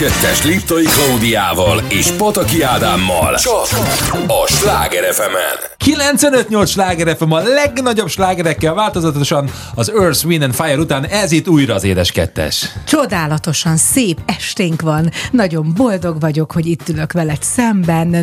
kettes Liptai Klaudiával és Pataki Ádámmal csak a Sláger fm -en. 95-8 sláger FM a legnagyobb slágerekkel változatosan az Earth, Wind and Fire után ez itt újra az édes kettes. Csodálatosan szép esténk van. Nagyon boldog vagyok, hogy itt ülök veled szemben.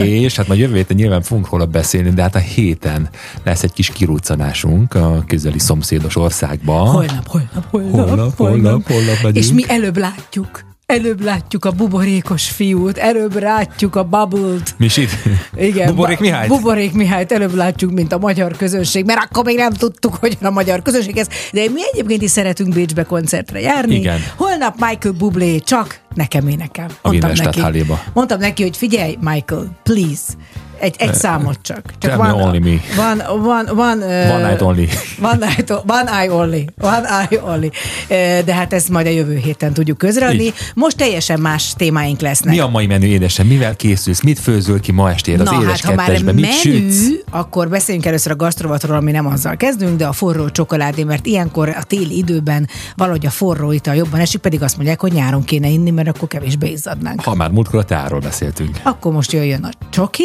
És hát majd jövő héten nyilván fogunk róla beszélni, de hát a héten lesz egy kis kiruccanásunk a közeli szomszédos országban. Holnap, holnap, holnap, holnap, holnap, holnap megyünk. És mi előbb látjuk Előbb látjuk a buborékos fiút, előbb látjuk a bubble-t. Misit? Igen. Buborék Mihály? Buborék Mihályt előbb látjuk, mint a magyar közönség, mert akkor még nem tudtuk, hogy a magyar közönség ez. De mi egyébként is szeretünk Bécsbe koncertre járni. Igen. Holnap Michael Bublé csak nekem énekel. Mondtam neki, mondtam neki, hogy figyelj, Michael, please, egy, egy számot csak. csak van, only me. Van, van, van, one night only. One, night, one eye only. One eye only. De hát ezt majd a jövő héten tudjuk közreadni. Most teljesen más témáink lesznek. Mi a mai menü édesen? Mivel készülsz? Mit főzöl ki ma estére az Na, édes hát, ha már mit menü, sütsz? akkor beszéljünk először a gastrovatról, ami nem azzal kezdünk, de a forró csokoládé, mert ilyenkor a téli időben valahogy a forró ital jobban esik, pedig azt mondják, hogy nyáron kéne inni, mert akkor kevésbé izzadnánk. Ha már múltkor a teáról beszéltünk. Akkor most jöjjön a csoki.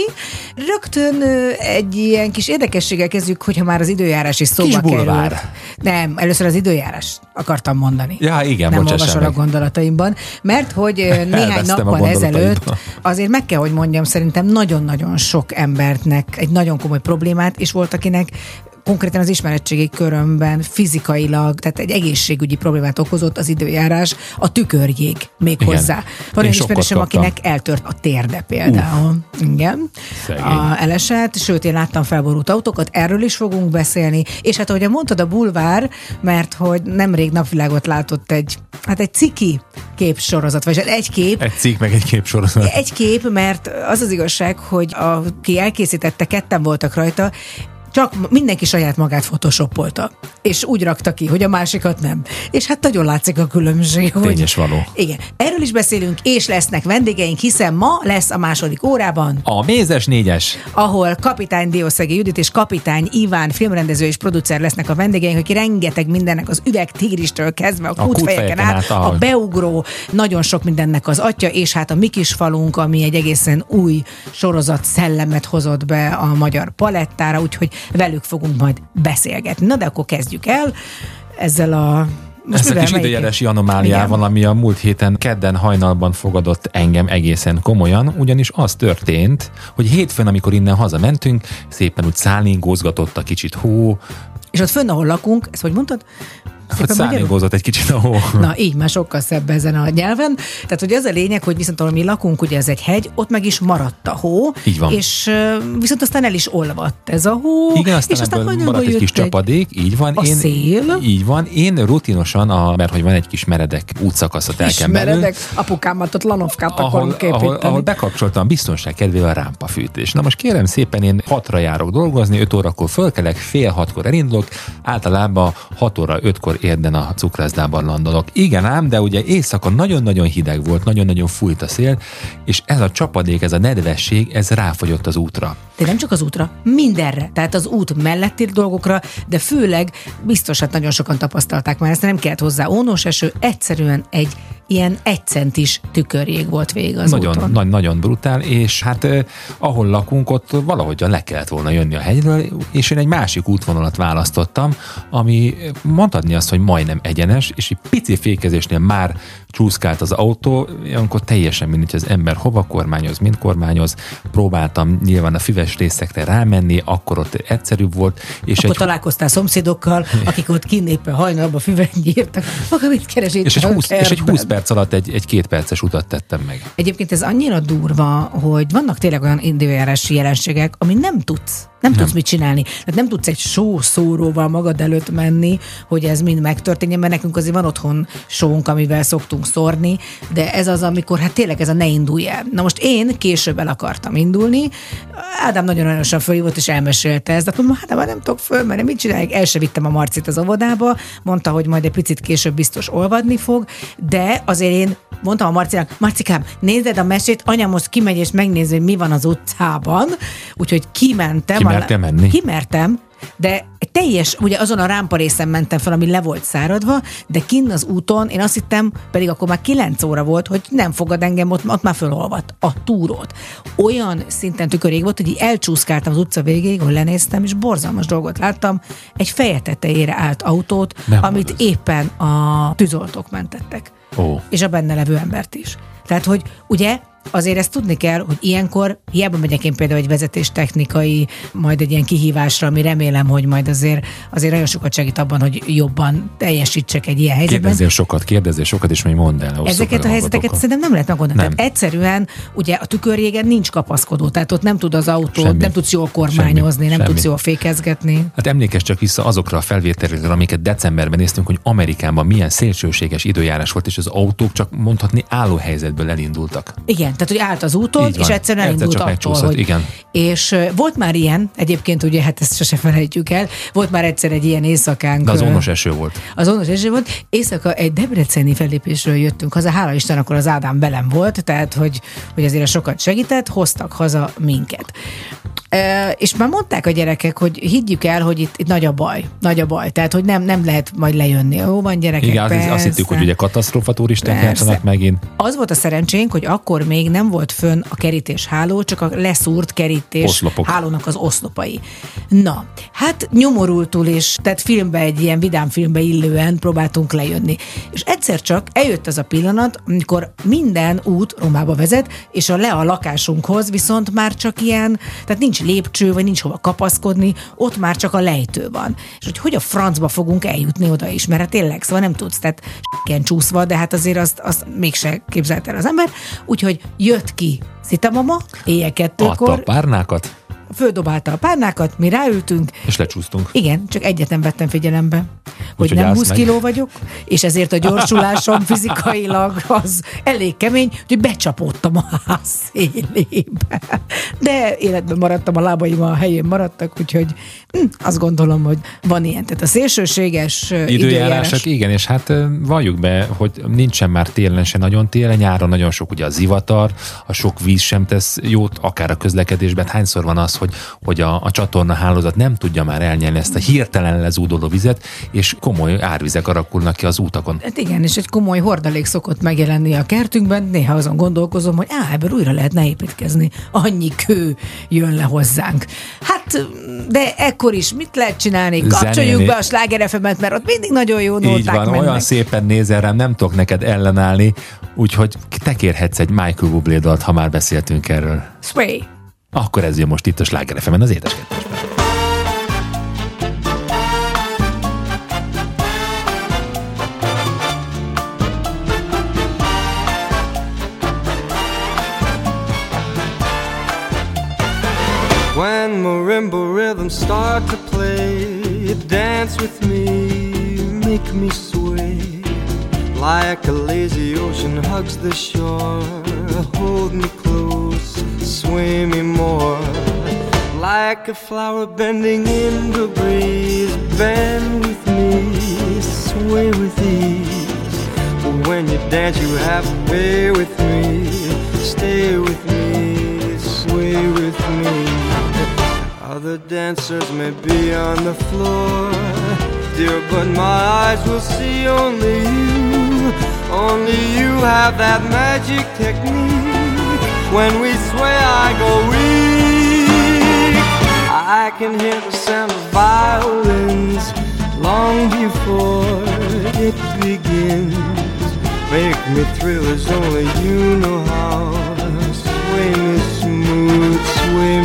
Rögtön egy ilyen kis érdekességgel kezdjük, hogyha már az időjárás is szóba kis bulvár. Nem, először az időjárás akartam mondani. Ja, igen, Nem olvasol a meg. gondolataimban, mert hogy néhány a nappal ezelőtt azért meg kell, hogy mondjam, szerintem nagyon-nagyon sok embernek egy nagyon komoly problémát, és volt akinek konkrétan az ismeretségi körömben fizikailag, tehát egy egészségügyi problémát okozott az időjárás, a tükörjég még Igen. hozzá. Van egy ismerősöm, akinek eltört a térde például. Igen. Szegény. A elesett, sőt, én láttam felborult autókat, erről is fogunk beszélni, és hát ahogy mondtad, a bulvár, mert hogy nemrég napvilágot látott egy, hát egy ciki képsorozat, vagy hát egy kép, Egy cikk, meg egy képsorozat. egy kép, mert az az igazság, hogy aki elkészítette, ketten voltak rajta, csak mindenki saját magát photoshopolta, és úgy rakta ki, hogy a másikat nem. És hát nagyon látszik a különbség. Hogy... Tény és való. Igen. Erről is beszélünk, és lesznek vendégeink, hiszen ma lesz a második órában A mézes négyes. ahol kapitány Diószegi Judit és kapitány Iván filmrendező és producer lesznek a vendégeink, akik rengeteg mindennek az üvegtigristől kezdve, a, A kútfejeken át, át, a beugró, nagyon sok mindennek az atya, és hát a mi kis falunk, ami egy egészen új sorozat szellemet hozott be a magyar palettára, úgyhogy velük fogunk majd beszélgetni. Na de akkor kezdjük el ezzel a most Ezt a mivel, kis időjárási anomáliával, ami a múlt héten kedden hajnalban fogadott engem egészen komolyan, ugyanis az történt, hogy hétfőn, amikor innen hazamentünk, szépen úgy szállingózgatott a kicsit hó, És ott fönn, ahol lakunk, ezt hogy mondtad? Hát Szépen magyarul? szállingózott egy kicsit a hó. Na, így már sokkal szebb ezen a nyelven. Tehát, hogy az a lényeg, hogy viszont ahol mi lakunk, ugye ez egy hegy, ott meg is maradt a hó. Így van. És viszont aztán el is olvadt ez a hó. Igen, aztán és aztán maradt egy kis jött csapadék, így van. A én, szél. Így van. Én rutinosan, a, mert hogy van egy kis meredek útszakasz a telken belül, Ismeredek, apukámat ott lanovkát ahol, ahol, ahol bekapcsoltam biztonság kedvével a rámpafűtés. Na most kérem szépen, én hatra járok dolgozni, 5 órakor fölkelek, fél hatkor elindulok, általában 6 óra 5-kor érden a cukrászdában landolok. Igen ám, de ugye éjszaka nagyon-nagyon hideg volt, nagyon-nagyon fújt a szél, és ez a csapadék, ez a nedvesség, ez ráfogyott az útra. De nem csak az útra, mindenre. Tehát az út melletti dolgokra, de főleg biztos, hát nagyon sokan tapasztalták már ezt, nem kellett hozzá ónos eső, egyszerűen egy ilyen egy centis tükörjég volt végig az nagyon, úton. nagy, nagyon brutál, és hát eh, ahol lakunk, ott valahogyan le kellett volna jönni a hegyről, és én egy másik útvonalat választottam, ami mondhatni azt, hogy majdnem egyenes, és egy pici fékezésnél már csúszkált az autó, amikor teljesen mindegy, hogy az ember hova kormányoz, mind kormányoz. Próbáltam nyilván a füves részekre rámenni, akkor ott egyszerűbb volt, és Akkor egy találkoztál szomszédokkal, akik ott kint éppen hajnalba füvet nyírtak. Maga mit és egy, a 20, és egy kertben? 20 perc alatt egy, egy két perces utat tettem meg. Egyébként ez annyira durva, hogy vannak tényleg olyan időjárási jelenségek, ami nem tudsz. Nem, nem tudsz mit csinálni. Tehát nem tudsz egy só szóróval magad előtt menni, hogy ez mind megtörténjen, mert nekünk azért van otthon sónk, amivel szoktunk szórni, de ez az, amikor hát tényleg ez a ne indulj el. Na most én később el akartam indulni, Ádám nagyon aranyosan fölhívott és elmesélte ezt, de akkor mondom, hát már nem tudok föl, mert mit csinálják? El se vittem a Marcit az óvodába, mondta, hogy majd egy picit később biztos olvadni fog, de azért én mondtam a Marcinak, Marcikám, nézed a mesét, anya most kimegy és megnézi, hogy mi van az utcában. Úgyhogy kimentem. Kimertem menni? Kimertem, de teljes, ugye azon a rámpa részen mentem fel, ami le volt száradva, de kinn az úton, én azt hittem, pedig akkor már 9 óra volt, hogy nem fogad engem, ott, ott már fölolvadt a túrót. Olyan szinten tükörég volt, hogy így elcsúszkáltam az utca végéig, hogy lenéztem, és borzalmas dolgot láttam. Egy feje tetejére állt autót, Nem amit mondod. éppen a tűzoltók mentettek. Ó. És a benne levő embert is. Tehát, hogy ugye azért ezt tudni kell, hogy ilyenkor hiába megyek én például egy vezetéstechnikai, majd egy ilyen kihívásra, ami remélem, hogy majd azért, azért nagyon sokat segít abban, hogy jobban teljesítsek egy ilyen helyzetben. Kérdezzél sokat, kérdezzél sokat, és még mondd el. Ezeket a helyzeteket hallgatókkal. szerintem nem lehet megoldani. Nem. Tehát egyszerűen ugye a tükörjégen nincs kapaszkodó, tehát ott nem tud az autó, Semmi. nem tudsz jól kormányozni, Semmi. nem Semmi. tudsz jól fékezgetni. Hát emlékezz csak vissza azokra a felvételekre, amiket decemberben néztünk, hogy Amerikában milyen szélsőséges időjárás volt, és az autók csak mondhatni álló helyzetből elindultak. Igen, tehát hogy állt az úton, és egyszerűen Egyszer elindult csak attól, megcsúszott, hogy... igen. És volt már ilyen, egyébként ugye, hát ezt sose felejtjük el, volt már egyszer egy ilyen éjszakánk. De az onos eső volt. Az onos eső volt. Éjszaka egy debreceni fellépésről jöttünk haza, hála Isten, akkor az Ádám velem volt, tehát hogy, hogy azért sokat segített, hoztak haza minket. E, és már mondták a gyerekek, hogy higgyük el, hogy itt, itt nagy a baj, nagy a baj, tehát hogy nem, nem lehet majd lejönni. Jó van gyerekek, Igen, azt, azt persze. hittük, hogy ugye katasztrófa turisták Persze. játszanak megint. Az volt a szerencsénk, hogy akkor még nem volt fönn a kerítés háló, csak a leszúrt kerítés Oszlopok. hálónak az oszlopai. Na, hát nyomorultul és tehát filmbe egy ilyen vidám filmbe illően próbáltunk lejönni. És egyszer csak eljött az a pillanat, amikor minden út Romába vezet, és a le a lakásunkhoz viszont már csak ilyen, tehát nincs lépcső, vagy nincs hova kapaszkodni, ott már csak a lejtő van. És hogy hogy a francba fogunk eljutni oda is, mert hát tényleg, szóval nem tudsz, tehát ilyen csúszva, de hát azért azt, azt mégse képzelt el az ember. Úgyhogy jött ki. Szita mama, éjjel Adta a kettőkor, párnákat, földobálta a párnákat, mi ráültünk, és lecsúsztunk. igen, csak egyet nem vettem figyelembe, hogy Úgyhogy nem állsz 20 meg. kiló vagyok, és ezért a gyorsulásom fizikailag az elég kemény, hogy becsapódtam a ház szélébe. De életben maradtam, a lábaim a helyén maradtak, úgyhogy hm, azt gondolom, hogy van ilyen. Tehát a szélsőséges Időjárások, igen, és hát valljuk be, hogy nincsen már télen se nagyon télen, nyáron nagyon sok ugye a zivatar, a sok víz sem tesz jót, akár a közlekedésben. Hányszor van az, hogy, hogy a, a csatorna hálózat nem tudja már elnyelni ezt a hirtelen lezúduló vizet, és komoly árvizek alakulnak ki az útakon. Hát igen, és egy komoly hordalék szokott megjelenni a kertünkben, néha azon gondolkozom, hogy á, ebből újra lehetne építkezni. Annyi kő jön le hozzánk. Hát, de ekkor is mit lehet csinálni? Kapcsoljuk Zenélni. be a sláger FM-et, mert ott mindig nagyon jó Így nóták van, mennek. olyan szépen nézel rám, nem tudok neked ellenállni, úgyhogy te kérhetsz egy Michael Bublé dalt, ha már beszéltünk erről. Sway. Akkor ez jön most itt a Sláger FM-en, az. When marimba rhythms start to play, dance with me, make me sway. Like a lazy ocean hugs the shore, hold me close, sway me more. Like a flower bending in the breeze, bend with me, sway with ease. But when you dance, you have to be with me, stay with me, sway with me. Other dancers may be on the floor, dear, but my eyes will see only you. Only you have that magic technique. When we sway, I go weak. I can hear the sound of violins long before it begins. Make me thrill as only you know how. Sway me smooth, sway me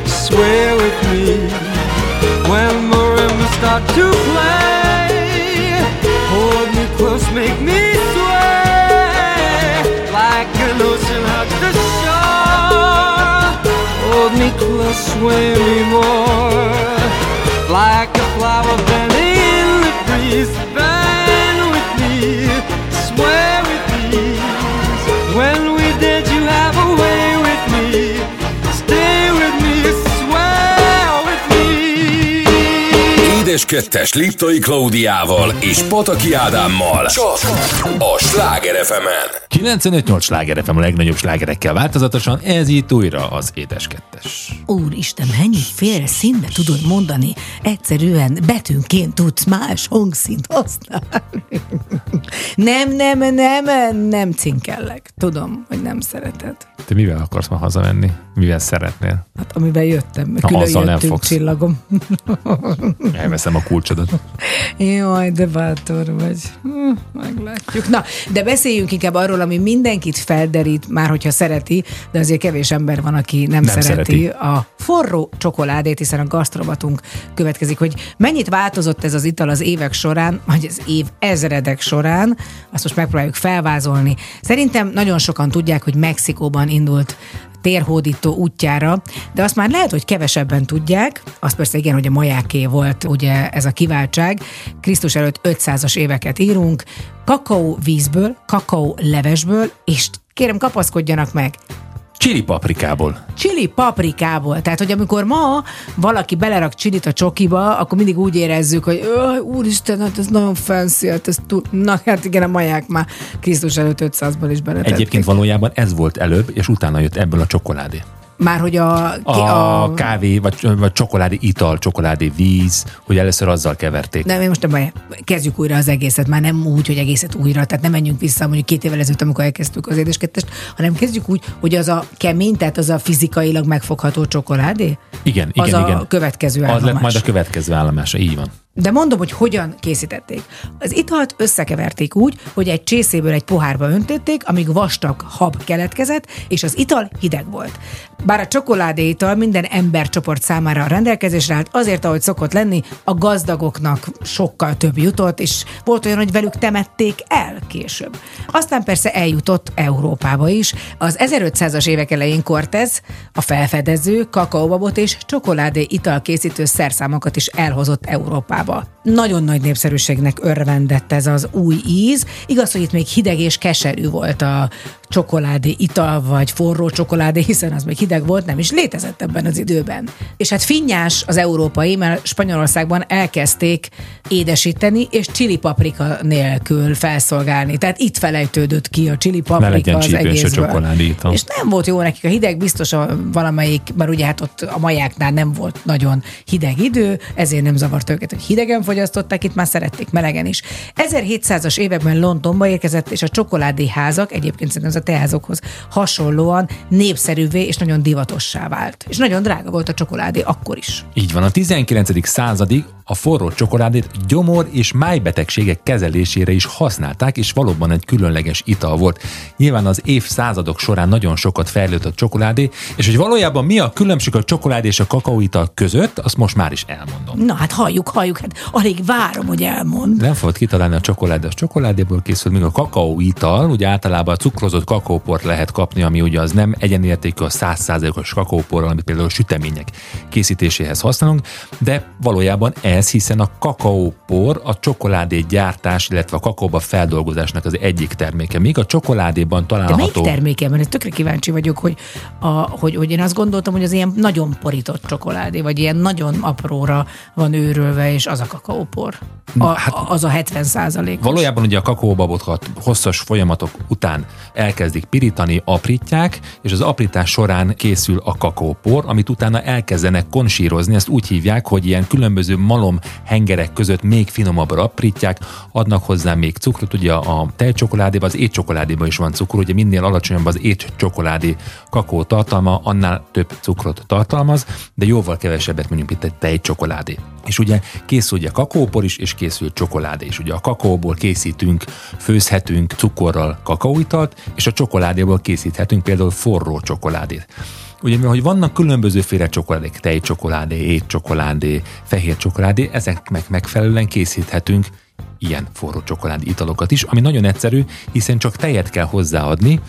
sway with me. When marimbas start to play, hold me close, make me sway like an ocean hugs the shore. Hold me close, sway me more like a flower bending in the breeze. Kettes Liptai Klaudiával és Pataki Ádámmal. Csak a Sláger fm 95-8 sláger FM a legnagyobb slágerekkel változatosan, ez itt újra az Édes Kettes. Úristen, mennyi fél színbe tudod mondani? Egyszerűen betűnként tudsz más hangszínt használni. Nem, nem, nem, nem cinkellek. Tudom, hogy nem szereted. Te mivel akarsz ma hazamenni? Mivel szeretnél? Hát amiben jöttem, Na, külön azzal nem jöttünk, fogsz. csillagom. Elveszem a kulcsodat. Jaj, de bátor vagy. Hm, meglátjuk. Na, de beszéljünk inkább arról, ami mindenkit felderít, már hogyha szereti, de azért kevés ember van, aki nem, Nem szereti, szereti. a forró csokoládét, hiszen a gasztrobatunk következik, hogy mennyit változott ez az ital az évek során, vagy az év ezredek során, azt most megpróbáljuk felvázolni. Szerintem nagyon sokan tudják, hogy Mexikóban indult térhódító útjára, de azt már lehet, hogy kevesebben tudják, azt persze igen, hogy a majáké volt ugye ez a kiváltság, Krisztus előtt 500-as éveket írunk, kakaó vízből, kakaó levesből, és kérem kapaszkodjanak meg, Csili paprikából. Chili paprikából. Tehát, hogy amikor ma valaki belerak csilit a csokiba, akkor mindig úgy érezzük, hogy "Öj, úristen, hát ez nagyon fancy, hát ez túl... Na, hát igen, a maják már Krisztus előtt 500-ból is beletették. Egyébként valójában ez volt előbb, és utána jött ebből a csokoládé. Már hogy a... ki- A kávé, vagy, vagy csokoládé ital, csokoládé víz, hogy először azzal keverték. Nem, most nem baj, kezdjük újra az egészet, már nem úgy, hogy egészet újra, tehát nem menjünk vissza mondjuk két évvel ezelőtt, amikor elkezdtük az édeskettest, hanem kezdjük úgy, hogy az a kemény, tehát az a fizikailag megfogható csokoládé, Igen, az igen, a igen. következő Az lett állomás. majd a következő állomása, így van. De mondom, hogy hogyan készítették. Az italt összekeverték úgy, hogy egy csészéből egy pohárba öntötték, amíg vastag hab keletkezett, és az ital hideg volt. Bár a csokoládé ital minden embercsoport számára a rendelkezésre állt, azért, ahogy szokott lenni, a gazdagoknak sokkal több jutott, és volt olyan, hogy velük temették el később. Aztán persze eljutott Európába is. Az 1500-as évek elején Cortez, a felfedező, kakaóbabot és csokoládé ital készítő szerszámokat is elhozott Európába. Nagyon nagy népszerűségnek örvendett ez az új íz. Igaz, hogy itt még hideg és keserű volt a csokoládé ital, vagy forró csokoládé, hiszen az még hideg volt, nem is létezett ebben az időben. És hát finnyás az európai, mert Spanyolországban elkezdték édesíteni, és csili paprika nélkül felszolgálni. Tehát itt felejtődött ki a csili Ne paprika az a egészből. ital. És nem volt jó nekik a hideg, biztos a valamelyik, mert ugye hát ott a majáknál nem volt nagyon hideg idő, ezért nem zavart őket, hogy hidegen fogyasztották, itt már szerették melegen is. 1700-as években Londonba érkezett, és a csokoládé házak, egyébként szerintem ez a teázokhoz hasonlóan népszerűvé és nagyon divatossá vált. És nagyon drága volt a csokoládé akkor is. Így van, a 19. századig a forró csokoládét gyomor és májbetegségek kezelésére is használták, és valóban egy különleges ital volt. Nyilván az évszázadok során nagyon sokat fejlődött a csokoládé, és hogy valójában mi a különbség a csokoládé és a kakaóital között, azt most már is elmondom. Na hát halljuk, halljuk, hát alig várom, hogy elmond. Nem fogod kitalálni a csokoládé, az csokoládéból készül, míg a kakaóital, ugye általában a cukrozott kakaóport lehet kapni, ami ugye az nem egyenértékű a 100%-os kakaóporral, amit például a sütemények készítéséhez használunk, de valójában ez, hiszen a kakaópor a csokoládé gyártás, illetve a kakaóba feldolgozásnak az egyik terméke. Míg a csokoládéban De melyik található... terméke? Mert tökre kíváncsi vagyok, hogy, a, hogy, hogy én azt gondoltam, hogy az ilyen nagyon porított csokoládé, vagy ilyen nagyon apróra van őrölve, és az a kakaópor. A, Hát- az a 70 százalék. Valójában ugye a kakaóbabokat hosszas folyamatok után elkezd elkezdik pirítani, aprítják, és az aprítás során készül a kakaópor, amit utána elkezdenek konsírozni, ezt úgy hívják, hogy ilyen különböző malom hengerek között még finomabbra aprítják, adnak hozzá még cukrot, ugye a tejcsokoládéban, az étcsokoládéban is van cukor, ugye minél alacsonyabb az étcsokoládé kakaó tartalma, annál több cukrot tartalmaz, de jóval kevesebbet mondjuk, mint egy tejcsokoládé. És ugye készül ugye kakaópor is, és készül csokoládé is. Ugye a kakaóból készítünk, főzhetünk cukorral kakaóitalt, és a csokoládéból készíthetünk például forró csokoládét. Ugye, mivel hogy vannak különbözőféle csokoládék, tejcsokoládé, étcsokoládé, fehér csokoládé, ezeknek megfelelően készíthetünk ilyen forró csokoládé italokat is, ami nagyon egyszerű, hiszen csak tejet kell hozzáadni,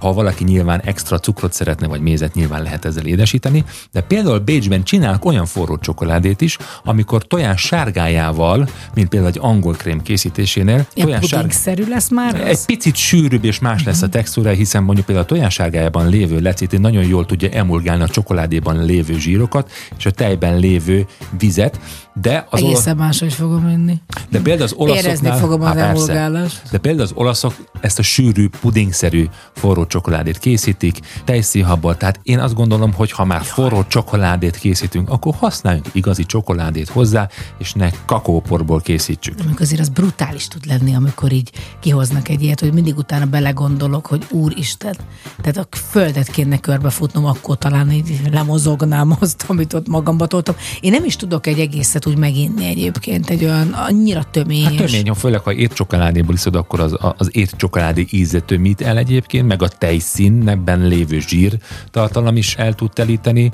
ha valaki nyilván extra cukrot szeretne, vagy mézet nyilván lehet ezzel édesíteni, de például Bécsben csinálnak olyan forró csokoládét is, amikor tojás sárgájával, mint például egy angol krém készítésénél, tojás pudingszerű lesz már? egy az? picit sűrűbb és más lesz a textúra, hiszen mondjuk például a tojássárgájában lévő lecitén nagyon jól tudja emulgálni a csokoládéban lévő zsírokat és a tejben lévő vizet, de az olasz, Egészen máshogy fogom inni. de például az olaszoknál... Érezni fogom persze. emulgálást. De például az olaszok ezt a sűrű, pudingszerű forró csokoládét készítik, tejszínhabbal, tehát én azt gondolom, hogy ha már forró csokoládét készítünk, akkor használjunk igazi csokoládét hozzá, és ne kakaóporból készítsük. Amikor azért az brutális tud lenni, amikor így kihoznak egy ilyet, hogy mindig utána belegondolok, hogy úristen, tehát a földet kéne körbefutnom, akkor talán így lemozognám azt, amit ott magamba toltam. Én nem is tudok egy egészet úgy meginni egyébként, egy olyan annyira töményes. Hát tömény, ha főleg ha étcsokoládéból iszod, akkor az, az étcsokoládé íze tömít el egyébként, meg a tejszínben lévő zsír tartalom is el tud telíteni,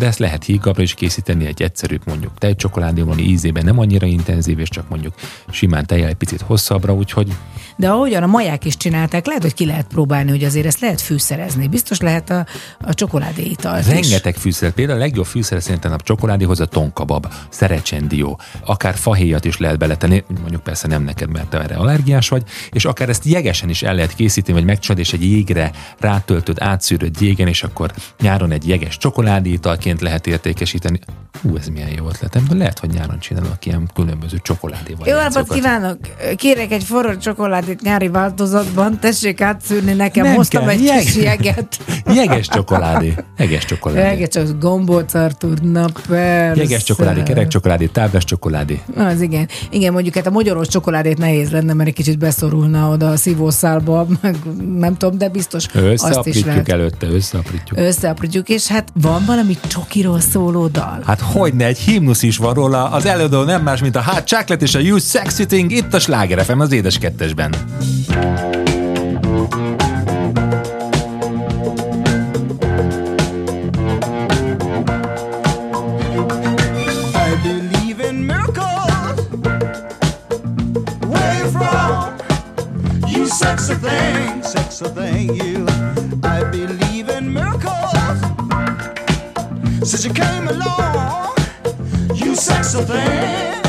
de ezt lehet hígabbra is készíteni egy egyszerűbb mondjuk tejcsokoládéval, ami ízében nem annyira intenzív, és csak mondjuk simán tejjel egy picit hosszabbra, úgyhogy De ahogyan a maják is csinálták, lehet, hogy ki lehet próbálni, hogy azért ezt lehet fűszerezni. Biztos lehet a, a csokoládéitalt is. Rengeteg fűszer. Például a legjobb fűszer szerintem a csokoládéhoz a tonkabab, szerecsendió, akár fahéjat is lehet beletenni, mondjuk persze nem neked, mert te erre allergiás vagy, és akár ezt jegesen is el lehet készíteni, vagy megcsinálod, és egy jégre rátöltöd, átszűröd jégen, és akkor nyáron egy jeges csokoládéitalként lehet értékesíteni. Hú, ez milyen jó ötletem, de lehet, hogy nyáron csinálok ilyen különböző csokoládéval. Jó napot kívánok! Kérek egy forró csokoládét nyári változatban, tessék átszűrni nekem, Nem hoztam kell, egy jeg- kis jeget. Jeges csokoládé. Jeges csokoládé. Jeget csak gombóc Artur, na persze. Jeges csokoládé, kerek csokoládé, táblás csokoládé. Az igen. Igen, mondjuk hát a magyaros csokoládét nehéz lenne, mert egy kicsit beszorulna oda a szívószálba, meg nem tudom, de biztos azt is lehet. előtte, összeaprítjuk. Összeaprítjuk, és hát van valami csokiról szóló dal. Hát hogyne, egy himnusz is van róla, az előadó nem más, mint a Hot Chocolate és a You Sexy Thing itt a Sláger FM az édes kettesben. I believe Since you came along, you sexy thing.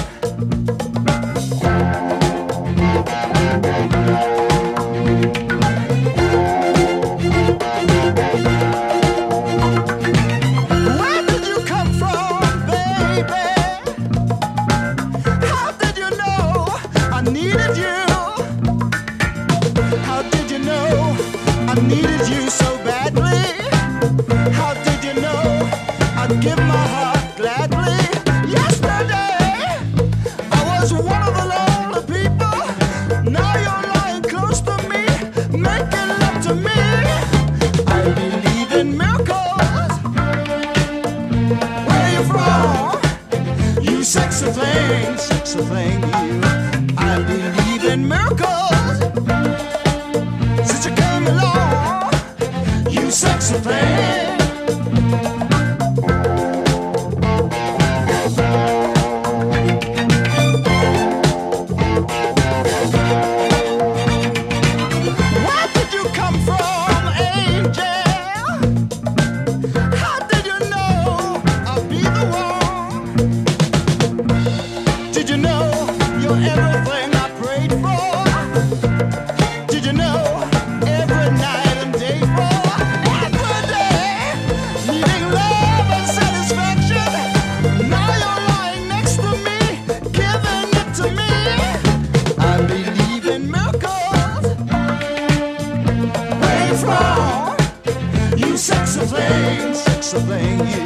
something you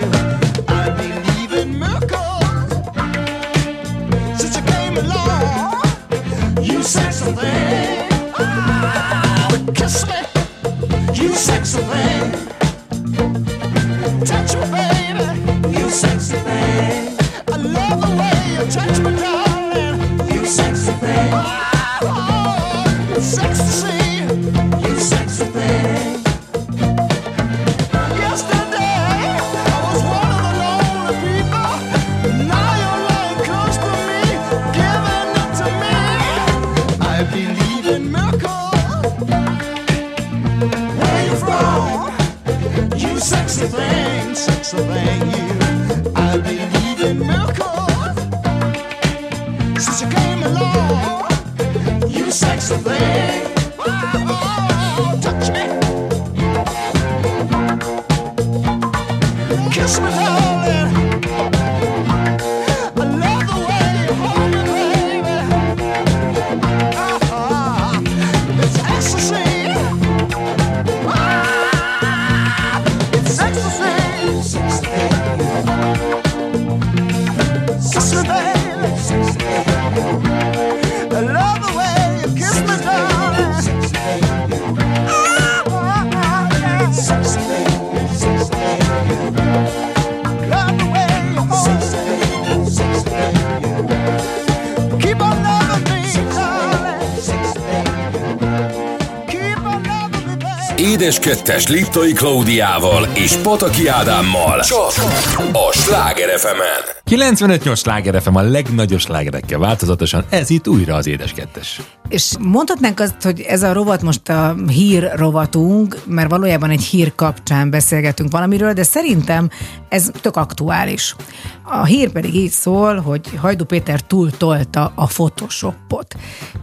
kettes Liptai Klaudiával és Pataki Ádámmal. Csak a Sláger fm 95-8 sláger FM a legnagyobb slágerekkel változatosan, ez itt újra az édes kettes. És mondhatnánk azt, hogy ez a rovat most a hír rovatunk, mert valójában egy hír kapcsán beszélgetünk valamiről, de szerintem ez tök aktuális. A hír pedig így szól, hogy Hajdu Péter túltolta a Photoshopot.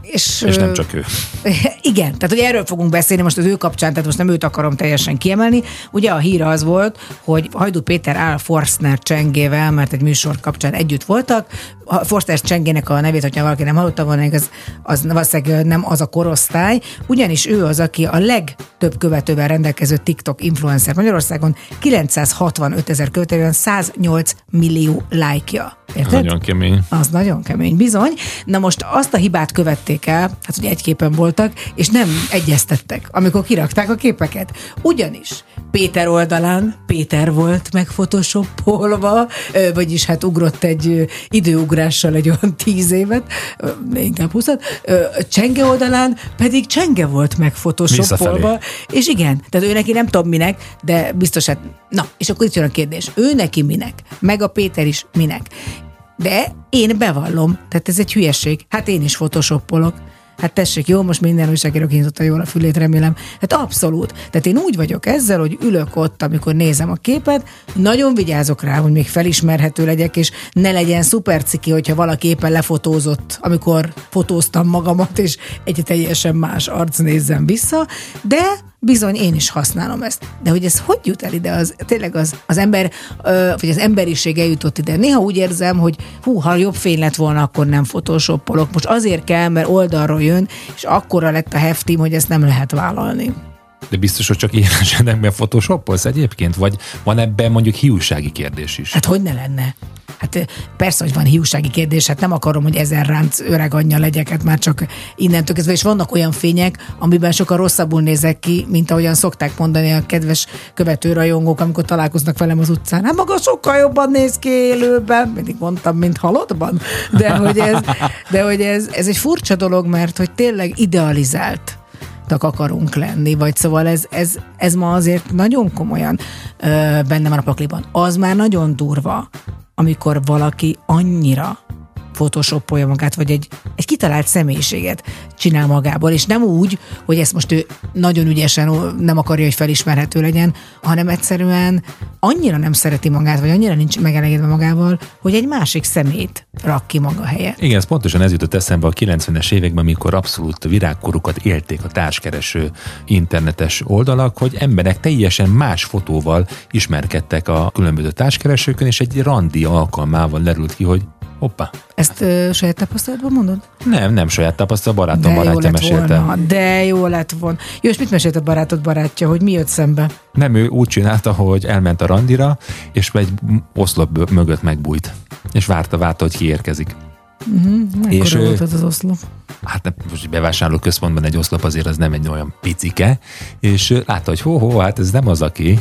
És, És nem csak ő. Igen, tehát hogy erről fogunk beszélni most az ő kapcsán, tehát most nem őt akarom teljesen kiemelni. Ugye a hír az volt, hogy Hajdu Péter áll Forstner Csengével, mert egy műsor kapcsán együtt voltak. A Forstner Csengének a nevét, hogyha valaki nem hallotta volna, az, az valószínűleg nem az a korosztály, ugyanis ő az, aki a legtöbb követővel rendelkező TikTok influencer Magyarországon, 965 ezer követővel 108 millió lájkja. Érted? Nagyon kemény. Az nagyon kemény, bizony. Na most azt a hibát követték el, hát ugye egy képen voltak, és nem egyeztettek, amikor kirakták a képeket. Ugyanis Péter oldalán Péter volt meg photoshopolva, ö, vagyis hát ugrott egy időugrással egy olyan tíz évet, inkább húszat, Csenge oldalán pedig Csenge volt meg photoshopolva, Visszafelé. és igen, tehát ő neki nem tudom minek, de biztos hát, na, és akkor itt jön a kérdés, ő neki minek, meg a Péter is minek. De én bevallom, tehát ez egy hülyeség. Hát én is photoshopolok. Hát tessék, jó, most minden újságíró kinyitotta jól a fülét, remélem. Hát abszolút. Tehát én úgy vagyok ezzel, hogy ülök ott, amikor nézem a képet, nagyon vigyázok rá, hogy még felismerhető legyek, és ne legyen szuper ciki, hogyha valaki éppen lefotózott, amikor fotóztam magamat, és egy teljesen más arc nézzem vissza, de bizony én is használom ezt. De hogy ez hogy jut el ide, az tényleg az, az ember, vagy az emberiség eljutott ide. Néha úgy érzem, hogy hú, ha jobb fény lett volna, akkor nem photoshopolok. Most azért kell, mert oldalról jön, és akkora lett a heftim, hogy ezt nem lehet vállalni. De biztos, hogy csak ilyen esetekben photoshopolsz egyébként? Vagy van ebben mondjuk hiúsági kérdés is? Hát hogy ne lenne? Hát ö, persze, hogy van hiúsági kérdés, hát nem akarom, hogy ezer ránc öreg anyja legyek, hát már csak innentől kezdve, és vannak olyan fények, amiben sokkal rosszabbul nézek ki, mint ahogyan szokták mondani a kedves követőrajongók, amikor találkoznak velem az utcán. Hát maga sokkal jobban néz ki élőben, mindig mondtam, mint halottban, de hogy ez, de hogy ez, ez egy furcsa dolog, mert hogy tényleg idealizált akarunk lenni, vagy szóval ez, ez, ez ma azért nagyon komolyan ö, benne van a pakliban. Az már nagyon durva, amikor valaki annyira photoshopolja magát, vagy egy, egy kitalált személyiséget csinál magából, és nem úgy, hogy ezt most ő nagyon ügyesen nem akarja, hogy felismerhető legyen, hanem egyszerűen annyira nem szereti magát, vagy annyira nincs megelégedve magával, hogy egy másik szemét rak ki maga helyett. Igen, ez pontosan ez jutott eszembe a 90-es években, amikor abszolút virágkorukat élték a társkereső internetes oldalak, hogy emberek teljesen más fotóval ismerkedtek a különböző társkeresőkön, és egy randi alkalmával lerült ki, hogy hoppá, Ezt ö, saját tapasztalatban mondod? nem, nem saját tapasztalat, barátom De jó barátja lett mesélte. volna, de jó lett volna. Jó, és mit mesélt a barátod barátja, hogy mi jött szembe? Nem, ő úgy csinálta, hogy elment a randira, és egy oszlop mögött megbújt. És várta, várta, hogy kiérkezik. Mekkora És volt az az oszlop? hát nem, most bevásárló központban egy oszlop azért az nem egy olyan picike, és látta, hogy hó, hát ez nem az, aki.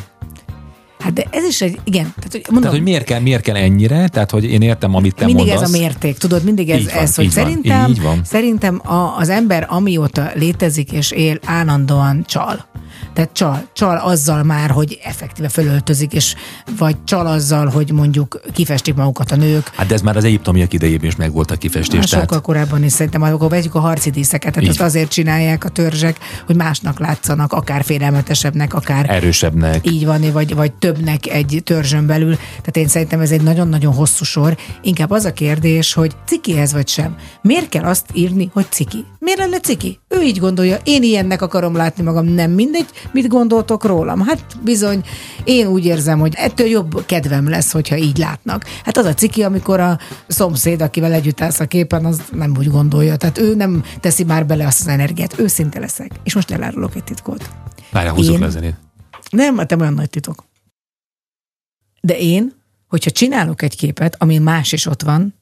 Hát de ez is egy, igen, tehát hogy mondom, Tehát, hogy miért kell, miért kell ennyire? Tehát, hogy én értem, amit te mindig mondasz. ez a mérték, tudod, mindig ez, Így van, ez hogy így van, szerintem, így van. szerintem a, az ember amióta létezik és él, állandóan csal. Tehát csal, csal azzal már, hogy effektíve fölöltözik, és vagy csal azzal, hogy mondjuk kifestik magukat a nők. Hát de ez már az egyiptomiak idejében is megvolt a kifestés. Már tehát sokkal korábban is szerintem, akkor vegyük a harci díszeket, tehát azt van. azért csinálják a törzsek, hogy másnak látszanak, akár félelmetesebbnek, akár erősebbnek. így van, vagy, vagy többnek egy törzsön belül. Tehát én szerintem ez egy nagyon-nagyon hosszú sor. Inkább az a kérdés, hogy ciki ez vagy sem. Miért kell azt írni, hogy ciki? Miért lenne ciki? Ő így gondolja, én ilyennek akarom látni magam, nem mindegy, mit gondoltok rólam. Hát bizony, én úgy érzem, hogy ettől jobb kedvem lesz, hogyha így látnak. Hát az a ciki, amikor a szomszéd, akivel együtt állsz a képen, az nem úgy gondolja. Tehát ő nem teszi már bele azt az energiát. Őszinte leszek. És most elárulok egy titkot. Várjál, húzzuk Én- le a zenét. Nem, hát nem olyan nagy titok. De én, hogyha csinálok egy képet, ami más is ott van,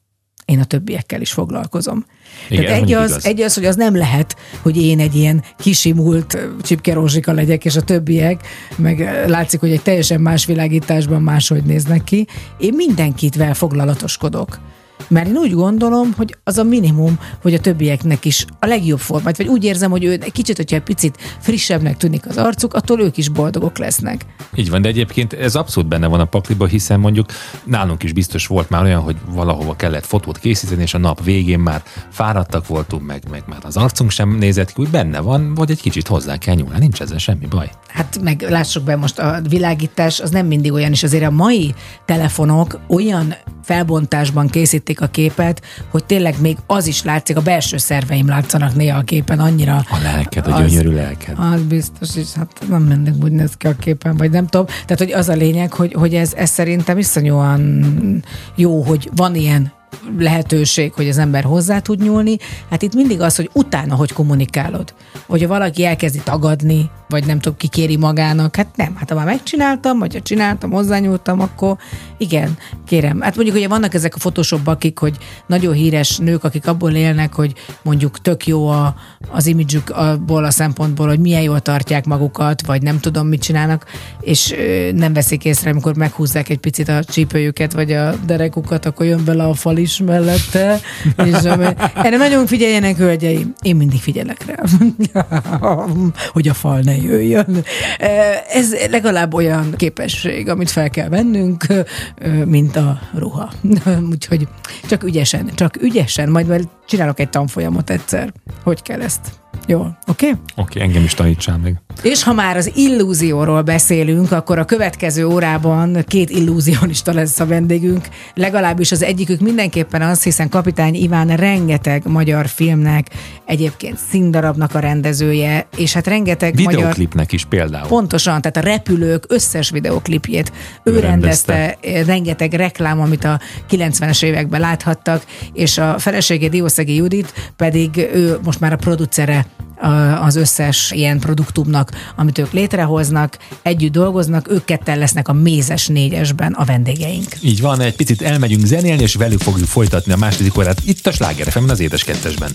én a többiekkel is foglalkozom. Igen, Tehát egy az, igaz. egy az, hogy az nem lehet, hogy én egy ilyen kisimult ö, csipke rózsika legyek, és a többiek, meg látszik, hogy egy teljesen más világításban máshogy néznek ki. Én mindenkitvel foglalatoskodok. Mert én úgy gondolom, hogy az a minimum, hogy a többieknek is a legjobb formát, vagy úgy érzem, hogy ő kicsit, hogyha egy picit frissebbnek tűnik az arcuk, attól ők is boldogok lesznek. Így van, de egyébként ez abszolút benne van a pakliba, hiszen mondjuk nálunk is biztos volt már olyan, hogy valahova kellett fotót készíteni, és a nap végén már fáradtak voltunk, meg, meg már az arcunk sem nézett ki, úgy benne van, hogy egy kicsit hozzá kell nyúlni, nincs ezzel semmi baj. Hát meg lássuk be most a világítás az nem mindig olyan, és azért a mai telefonok olyan felbontásban készítik a képet, hogy tényleg még az is látszik, a belső szerveim látszanak néha a képen, annyira... A lelked, a Az- gyönyörű lelked. Az biztos is, hát nem mindig úgy néz ki a képen, vagy nem tudom. Tehát, hogy az a lényeg, hogy, hogy ez, ez szerintem iszonyúan jó, hogy van ilyen lehetőség, hogy az ember hozzá tud nyúlni. Hát itt mindig az, hogy utána hogy kommunikálod. Hogyha valaki elkezdi tagadni, vagy nem tudom, kikéri magának, hát nem. Hát ha már megcsináltam, vagy ha csináltam, hozzányúltam, akkor igen, kérem. Hát mondjuk ugye vannak ezek a Photoshop akik, hogy nagyon híres nők, akik abból élnek, hogy mondjuk tök jó a, az imidzsük abból a szempontból, hogy milyen jól tartják magukat, vagy nem tudom, mit csinálnak, és nem veszik észre, amikor meghúzzák egy picit a csípőjüket, vagy a derekukat, akkor jön bele a fal is mellette. És ami- erre nagyon figyeljenek, hölgyeim. Én mindig figyelek rá, hogy a fal ne jöjjön. Ez legalább olyan képesség, amit fel kell vennünk, mint a ruha. Úgyhogy csak ügyesen, csak ügyesen, majd majd csinálok egy tanfolyamot egyszer. Hogy kell ezt? Jó, oké? Okay? Oké, okay, engem is tanítsál meg. És ha már az illúzióról beszélünk, akkor a következő órában két illúzionista lesz a vendégünk. Legalábbis az egyikük mindenképpen az, hiszen Kapitány Iván rengeteg magyar filmnek, egyébként színdarabnak a rendezője, és hát rengeteg magyar... Videoklipnek is például. Pontosan, tehát a repülők összes videoklipjét ő, Ő rendezte. rendezte, eh, rengeteg reklám, amit a 90-es években láthattak, és a felesége Diószegi Judit pedig ő most már a producere az összes ilyen produktumnak, amit ők létrehoznak, együtt dolgoznak, ők ketten lesznek a Mézes négyesben a vendégeink. Így van, egy picit elmegyünk zenélni, és velük fogjuk folytatni a második órát itt a Sláger az édes kettesben.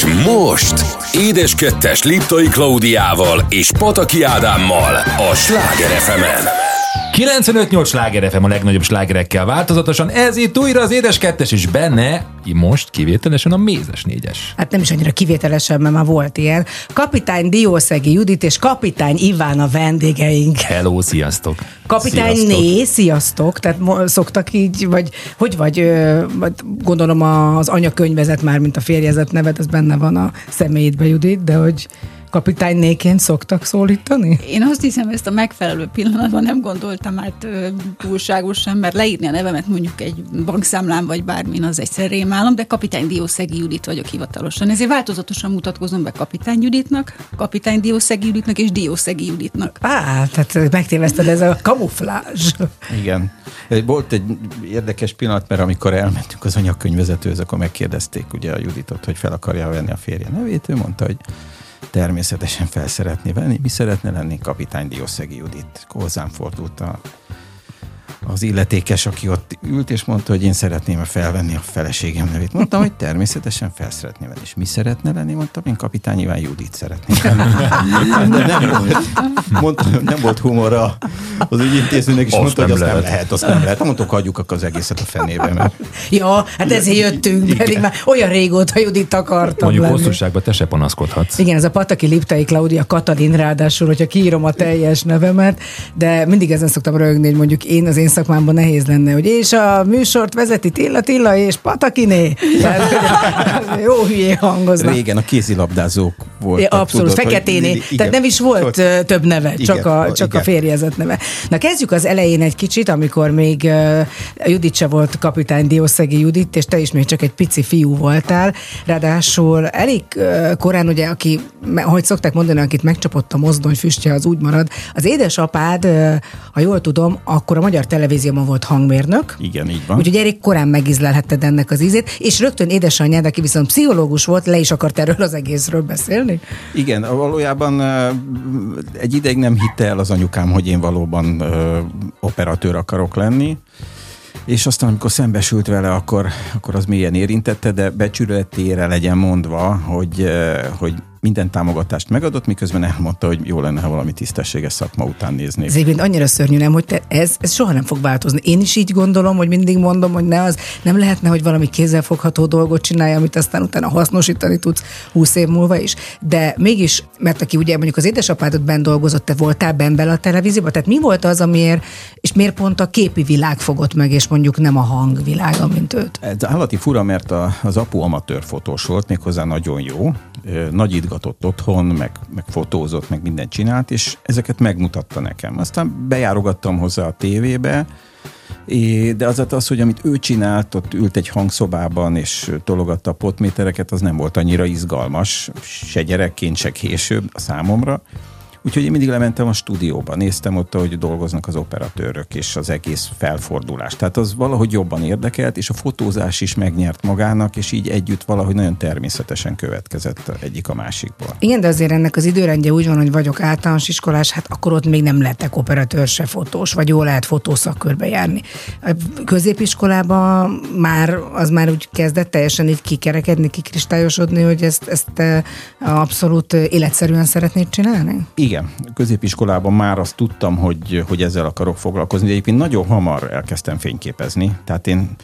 És most Édes Kettes Liptai Klaudiával és Pataki Ádámmal a Sláger fm 95-8 sláger FM a legnagyobb slágerekkel változatosan. Ez itt újra az édes kettes, és benne most kivételesen a mézes négyes. Hát nem is annyira kivételesen, mert már volt ilyen. Kapitány Diószegi Judit és kapitány Iván a vendégeink. Hello, sziasztok! Kapitány Sziasztok. Né, sziasztok, tehát szoktak így, vagy hogy vagy, vagy gondolom az anyakönyvezet már, mint a férjezet neved, ez benne van a személyedbe, Judit, de hogy kapitány néként szoktak szólítani? Én azt hiszem, ezt a megfelelő pillanatban nem gondoltam át túlságosan, mert leírni a nevemet mondjuk egy bankszámlán vagy bármin az egyszer rémálom, de kapitány Diószegi Judit vagyok hivatalosan. Ezért változatosan mutatkozom be kapitány Juditnak, kapitány Diószegi Juditnak és Diószegi Juditnak. Á, tehát megtéveszted, ez a kamuflázs. Igen. Volt egy érdekes pillanat, mert amikor elmentünk az anyakönyvvezetőhöz, akkor megkérdezték ugye a Juditot, hogy fel akarja venni a férje nevét. Ő mondta, hogy természetesen fel szeretné venni. Mi szeretne lenni kapitány Diószegi Judit? Hozzám fordult a, az illetékes, aki ott ült, és mondta, hogy én szeretném felvenni a feleségem nevét. Mondtam, hogy természetesen fel szeretné venni. És mi szeretne lenni? Mondtam, én kapitány Iván Judit szeretnék lenni. De nem volt, mondtam, nem volt humora az ügyintézőnek, és Azt mondta, hogy azt nem lehet. lehet, azt nem lehet. Mondtuk, hagyjuk az egészet a fenébe, mert Ja, hát ezért jöttünk, pedig már olyan régóta Judit akartam Mondjuk lenni. hosszúságban te se panaszkodhatsz. Igen, ez a Pataki Liptai Klaudia Katalin ráadásul, hogyha kiírom a teljes nevemet, de mindig ezen szoktam rögni, hogy mondjuk én az én szakmámban nehéz lenne, hogy és a műsort vezeti Tilla Tilla és Patakiné. Tehát, hogy jó hülyé hangoznak. régen a kézilabdázók Ja, voltak. abszolút, tudod, hogy- feketéné. igen. Tehát nem is volt ö, több neve, Igen, csak, a, csak a igen. férjezet neve. Na kezdjük az elején egy kicsit, amikor még ö, Judit se volt kapitány Diószegi Judit, és te is még csak egy pici fiú voltál. Ráadásul elég ö, korán, ugye, aki, ahogy szokták mondani, akit megcsapott a mozdony füstje, az úgy marad. Az édesapád, ö, ha jól tudom, akkor a magyar televízióban volt hangmérnök, Igen, így van. Úgyhogy elég korán megízlelhetted ennek az ízét, és rögtön édesanyád, aki viszont pszichológus volt, le is akart erről az egészről beszélni. Igen, valójában egy ideig nem hitte el az anyukám, hogy én valóban operatőr akarok lenni, és aztán, amikor szembesült vele, akkor, akkor az mélyen érintette, de becsületére legyen mondva, hogy, hogy minden támogatást megadott, miközben elmondta, hogy jó lenne, ha valami tisztességes szakma után néznék. Ez egyébként annyira szörnyű, nem, hogy te, ez, ez soha nem fog változni. Én is így gondolom, hogy mindig mondom, hogy ne az, nem lehetne, hogy valami kézzelfogható dolgot csinálja, amit aztán utána hasznosítani tudsz 20 év múlva is. De mégis, mert aki ugye mondjuk az édesapádod benn dolgozott, te voltál benn bele a televízióban, tehát mi volt az, amiért, és miért pont a képi világ fogott meg, és mondjuk nem a hangvilága, mint őt? Ez állati fura, mert a, az apu amatőr fotós volt, méghozzá nagyon jó. Ö, Nagyítgatott otthon, meg, meg fotózott, meg mindent csinált, és ezeket megmutatta nekem. Aztán bejárogattam hozzá a tévébe, de az az, hogy amit ő csinált, ott ült egy hangszobában, és tologatta a potmétereket, az nem volt annyira izgalmas, se gyerekként, se később a számomra. Úgyhogy én mindig lementem a stúdióba, néztem ott, hogy dolgoznak az operatőrök, és az egész felfordulás. Tehát az valahogy jobban érdekelt, és a fotózás is megnyert magának, és így együtt valahogy nagyon természetesen következett egyik a másikból. Igen, de azért ennek az időrendje úgy van, hogy vagyok általános iskolás, hát akkor ott még nem lettek operatőr se fotós, vagy jól lehet fotószakkörbe járni. A középiskolában már, az már úgy kezdett teljesen így kikerekedni, kikristályosodni, hogy ezt, ezt te abszolút életszerűen szeretnéd csinálni? Igen, középiskolában már azt tudtam, hogy, hogy ezzel akarok foglalkozni, de egyébként nagyon hamar elkezdtem fényképezni. Tehát én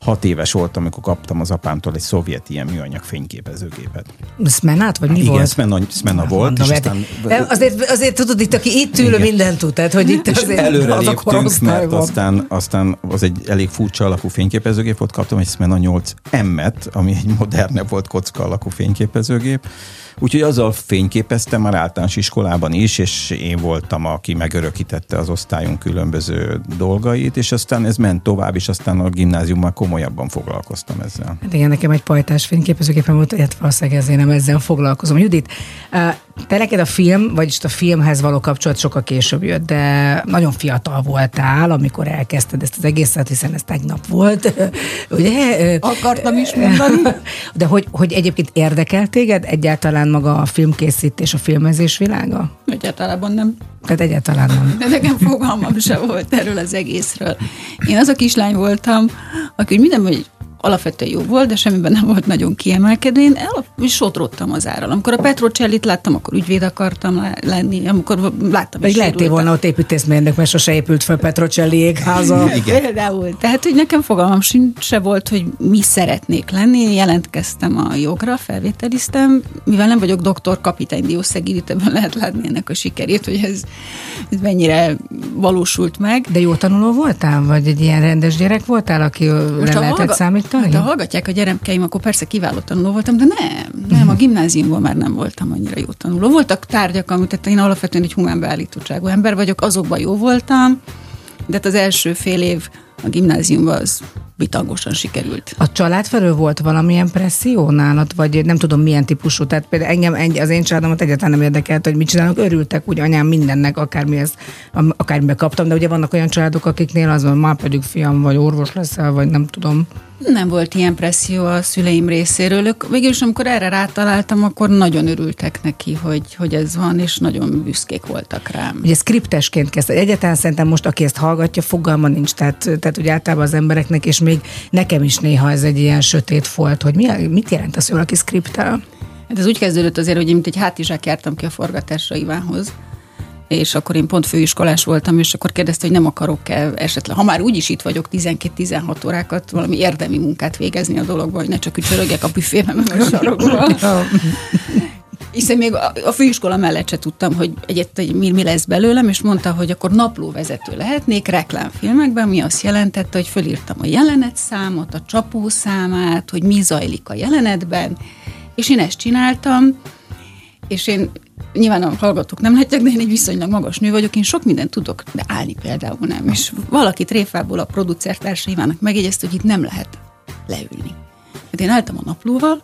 hat éves voltam, amikor kaptam az apámtól egy szovjet ilyen műanyag fényképezőgépet. Smenát, vagy mi Igen, volt? Smena, Smena volt, Mondom, és hát aztán azért, azért tudod, itt aki itt ül, Igen. mindent tud, tehát hogy itt és azért előre az léptünk, mert aztán, aztán az egy elég furcsa alakú fényképezőgép volt, kaptam egy Smena 8 M-et, ami egy modernebb volt kocka alakú fényképezőgép. Úgyhogy azzal fényképeztem már általános iskolában is, és én voltam, aki megörökítette az osztályunk különböző dolgait, és aztán ez ment tovább, és aztán a gimnáziumban komolyabban foglalkoztam ezzel. Hát igen, nekem egy pajtás fényképezőgépen volt, illetve valószínűleg ezért nem ezzel foglalkozom. Judit, eh, te neked a film, vagyis a filmhez való kapcsolat sokkal később jött, de nagyon fiatal voltál, amikor elkezdted ezt az egészet, hiszen ez tegnap volt. Ugye? Akartam is mondani. De hogy, hogy egyébként érdekel téged egyáltalán maga a filmkészítés, a filmezés világa? Egyáltalában nem. Tehát egyáltalán nem. De nekem fogalmam se volt erről az egészről. Én az a kislány voltam, aki úgy minden, hogy alapvetően jó volt, de semmiben nem volt nagyon kiemelkedő. Én el, sodródtam az árral. Amikor a Petrocellit láttam, akkor ügyvéd akartam le- lenni, amikor láttam, és lehettél volna ott építészmérnök, mert sose épült fel Petrocelli égháza. Igen. Például. Tehát, hogy nekem fogalmam sincs se volt, hogy mi szeretnék lenni. Én jelentkeztem a jogra, felvételiztem. Mivel nem vagyok doktor, kapitány Diószegidit, ebben lehet látni ennek a sikerét, hogy ez, ez mennyire valósult meg. De jó tanuló voltál? Vagy egy ilyen rendes gyerek voltál, aki le ha lehetett hallga- számítani? Hát, ha hallgatják a gyermekeim, akkor persze kiváló tanuló voltam, de nem, nem, a gimnáziumban már nem voltam annyira jó tanuló. Voltak tárgyak, amit tehát én alapvetően egy humán beállítottságú ember vagyok, azokban jó voltam, de hát az első fél év a gimnáziumban az bitangosan sikerült. A család felől volt valamilyen presszió nálad, vagy nem tudom milyen típusú? Tehát például engem, az én családomat egyáltalán nem érdekelt, hogy mit csinálnak, örültek úgy anyám mindennek, akármihez, am- akármibe kaptam, de ugye vannak olyan családok, akiknél az van, már pedig fiam, vagy orvos leszel, vagy nem tudom. Nem volt ilyen presszió a szüleim részéről. Ők végülis, amikor erre rátaláltam, akkor nagyon örültek neki, hogy, hogy ez van, és nagyon büszkék voltak rám. Ugye skriptesként kezdte. Egyáltalán szerintem most, aki ezt hallgatja, fogalma nincs. Tehát, tehát ugye általában az embereknek, és még nekem is néha ez egy ilyen sötét folt, hogy mi, mit jelent az, hogy valaki skriptel? Hát ez úgy kezdődött azért, hogy én mint egy hátizsák jártam ki a forgatásra Ivánhoz, és akkor én pont főiskolás voltam, és akkor kérdezte, hogy nem akarok-e esetleg, ha már úgyis itt vagyok 12-16 órákat, valami érdemi munkát végezni a dologban, hogy ne csak ücsörögjek a büfében, meg a sarokban. Hiszen még a, főiskola mellett se tudtam, hogy egyet, hogy mi, mi lesz belőlem, és mondta, hogy akkor naplóvezető lehetnék reklámfilmekben, mi azt jelentette, hogy fölírtam a jelenetszámot, a csapószámát, hogy mi zajlik a jelenetben, és én ezt csináltam, és én nyilván a hallgatók nem látják, de én egy viszonylag magas nő vagyok, én sok mindent tudok, de állni például nem. És valaki tréfából a producertársaivának megjegyezte, hogy itt nem lehet leülni. Hát én álltam a naplóval,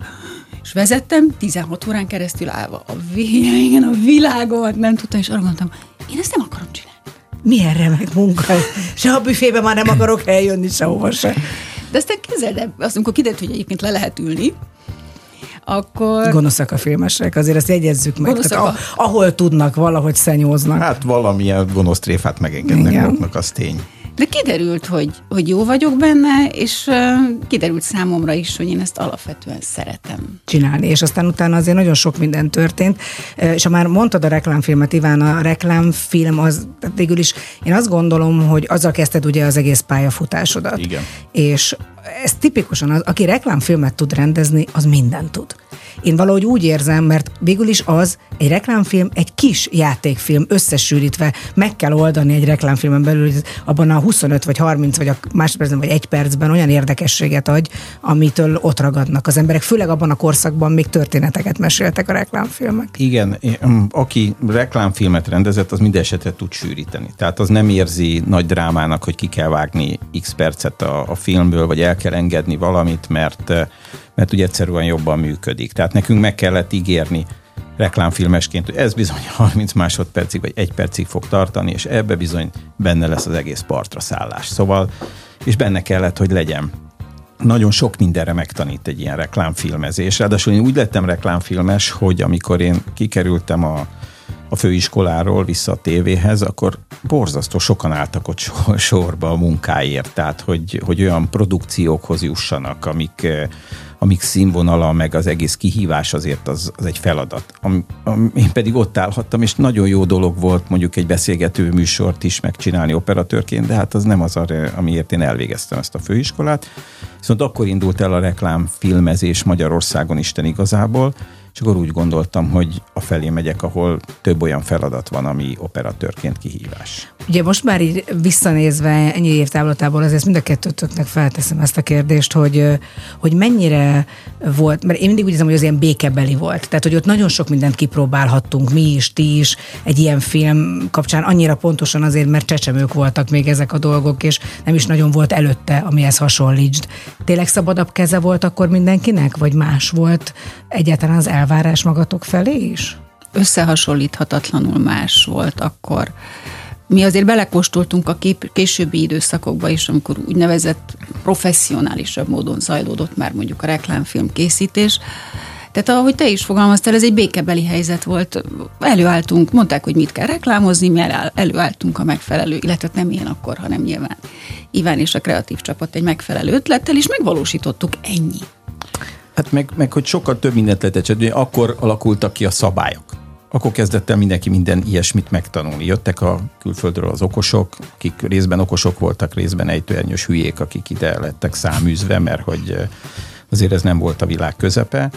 és vezettem 16 órán keresztül állva a végén, a világomat nem tudtam, és arra mondtam, én ezt nem akarom csinálni. Milyen remek munka. Se a büfébe már nem akarok eljönni sehova se. De aztán képzeld el, azt, amikor kiderült, hogy egyébként le lehet ülni, akkor... Gonoszak a filmesek, azért ezt jegyezzük meg. Gonoszak Tehát, a- ahol tudnak, valahogy szenyóznak. Hát valamilyen gonosz tréfát megengednek Igen. maguknak, az tény. De kiderült, hogy, hogy jó vagyok benne, és kiderült számomra is, hogy én ezt alapvetően szeretem. csinálni, és aztán utána azért nagyon sok minden történt, és ha már mondtad a reklámfilmet, Iván, a reklámfilm az, végül is én azt gondolom, hogy azzal kezdted ugye az egész pályafutásodat. Igen. És ez tipikusan az, aki reklámfilmet tud rendezni, az mindent tud. Én valahogy úgy érzem, mert végül is az egy reklámfilm, egy kis játékfilm összesűrítve meg kell oldani egy reklámfilmen belül, hogy abban a 25 vagy 30 vagy a másodpercben vagy egy percben olyan érdekességet adj, amitől ott ragadnak az emberek. Főleg abban a korszakban még történeteket meséltek a reklámfilmek. Igen, mm, aki reklámfilmet rendezett, az minden esetre tud sűríteni. Tehát az nem érzi nagy drámának, hogy ki kell vágni x percet a, a filmből, vagy el kell engedni valamit, mert, eh, mert ugye egyszerűen jobban működik. Tehát nekünk meg kellett ígérni reklámfilmesként, hogy ez bizony 30 másodpercig vagy egy percig fog tartani, és ebbe bizony benne lesz az egész partra szállás. Szóval, és benne kellett, hogy legyen nagyon sok mindenre megtanít egy ilyen reklámfilmezés. Ráadásul én úgy lettem reklámfilmes, hogy amikor én kikerültem a, a főiskoláról vissza a tévéhez, akkor borzasztó sokan álltak ott sor, sorba a munkáért, tehát hogy, hogy olyan produkciókhoz jussanak, amik, eh, amik színvonala, meg az egész kihívás azért az, az egy feladat. Am, am, én pedig ott állhattam, és nagyon jó dolog volt mondjuk egy beszélgető műsort is megcsinálni operatőrként, de hát az nem az, arra, amiért én elvégeztem ezt a főiskolát. Viszont akkor indult el a reklámfilmezés Magyarországon Isten igazából, és akkor úgy gondoltam, hogy a felé megyek, ahol több olyan feladat van, ami operatőrként kihívás. Ugye most már így visszanézve ennyi év távlatából, azért mind a kettőtöknek felteszem ezt a kérdést, hogy, hogy mennyire volt, mert én mindig úgy érzem, hogy az ilyen békebeli volt. Tehát, hogy ott nagyon sok mindent kipróbálhattunk, mi is, ti is, egy ilyen film kapcsán annyira pontosan azért, mert csecsemők voltak még ezek a dolgok, és nem is nagyon volt előtte, amihez hasonlítsd. Tényleg szabadabb keze volt akkor mindenkinek, vagy más volt egyáltalán az elvárás magatok felé is? összehasonlíthatatlanul más volt akkor. Mi azért belekóstoltunk a kép, későbbi időszakokba is, amikor úgynevezett professzionálisabb módon zajlódott már mondjuk a reklámfilm készítés. Tehát ahogy te is fogalmaztál, ez egy békebeli helyzet volt. Előálltunk, mondták, hogy mit kell reklámozni, mi előálltunk a megfelelő, illetve nem én akkor, hanem nyilván Iván és a kreatív csapat egy megfelelő ötlettel, és megvalósítottuk ennyi. Hát meg, meg hogy sokkal több mindent lehetett csinálni, akkor alakultak ki a szabályok. Akkor kezdett el mindenki minden ilyesmit megtanulni. Jöttek a külföldről az okosok, akik részben okosok voltak, részben ejtőernyős hülyék, akik ide lettek száműzve, mert hogy eh, azért ez nem volt a világ közepe.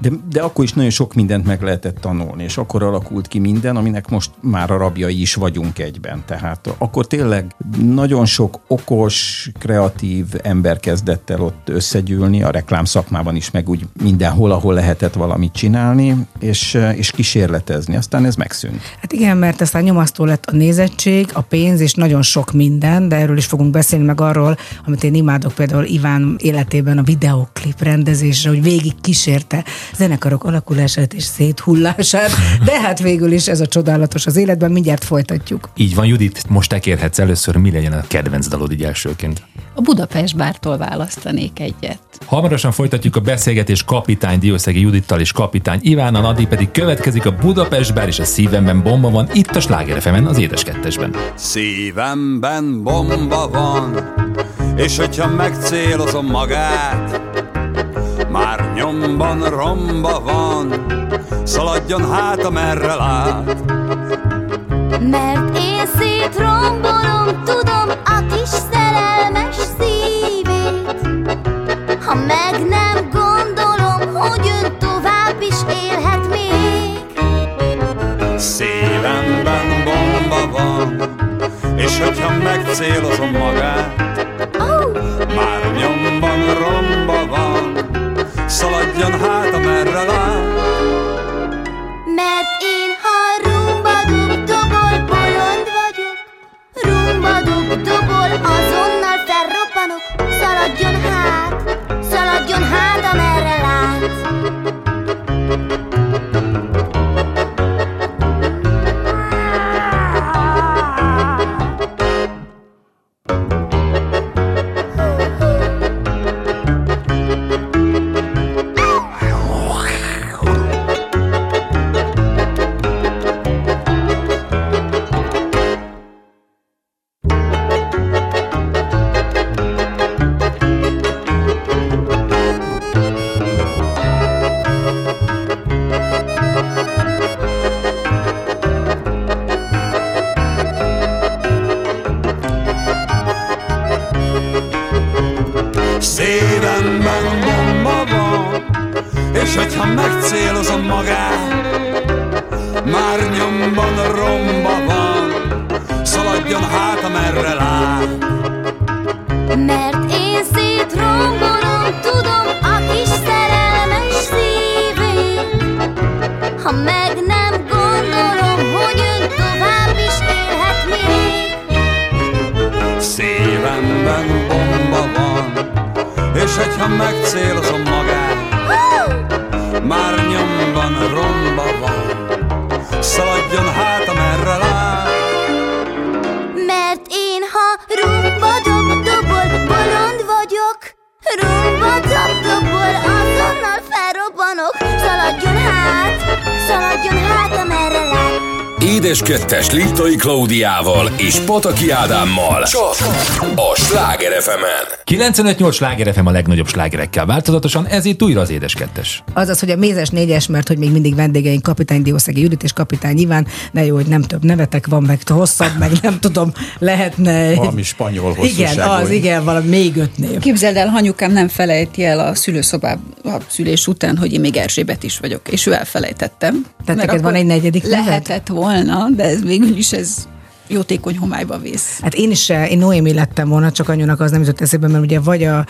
De, de akkor is nagyon sok mindent meg lehetett tanulni, és akkor alakult ki minden, aminek most már a rabjai is vagyunk egyben. Tehát akkor tényleg nagyon sok okos, kreatív ember kezdett el ott összegyűlni, a reklámszakmában is, meg úgy mindenhol, ahol lehetett valamit csinálni, és, és kísérletezni. Aztán ez megszűnt. Hát igen, mert aztán nyomasztó lett a nézettség, a pénz és nagyon sok minden, de erről is fogunk beszélni meg arról, amit én imádok például Iván életében a videoklip rendezésre, hogy végig kísérte zenekarok alakulását és széthullását, de hát végül is ez a csodálatos az életben, mindjárt folytatjuk. Így van, Judit, most te kérhetsz először, mi legyen a kedvenc dalod így elsőként. A Budapest bártól választanék egyet. Hamarosan folytatjuk a beszélgetés kapitány Diószegi Judittal és kapitány Ivánnal, addig pedig következik a Budapest bár és a szívemben bomba van itt a Sláger FM-en, az édes kettesben. Szívemben bomba van, és hogyha megcélozom magát, nyomban romba van, szaladjon hát, amerre lát. Mert én szétrombolom, tudom a kis szerelmes szívét Ha meg nem gondolom, hogy ön tovább is élhet még Szívemben bomba van, és hogyha megcélozom magát, szaladjon hát, amerre lát. Klaudiával és Pataki Ádámmal. Csak a Sláger FM-en. 95-8 Sláger FM a legnagyobb slágerekkel változatosan, ez itt újra az édes kettes. Azaz, hogy a mézes négyes, mert hogy még mindig vendégeink kapitány Diószegi Judit és kapitány Iván, ne jó, hogy nem több nevetek van, meg hosszabb, meg nem tudom, lehetne... Valami spanyol Igen, hosszúságú. az, igen, valami még öt név. Képzeld el, anyukám nem felejti el a szülőszobában a szülés után, hogy én még Erzsébet is vagyok, és ő elfelejtettem. Mert neked van egy negyedik neved? Lehetett volna, de ez végül is ez jótékony homályba vész. Hát én is, eh, én Noémi lettem volna, csak anyunak az nem jutott eszébe, mert ugye vagy a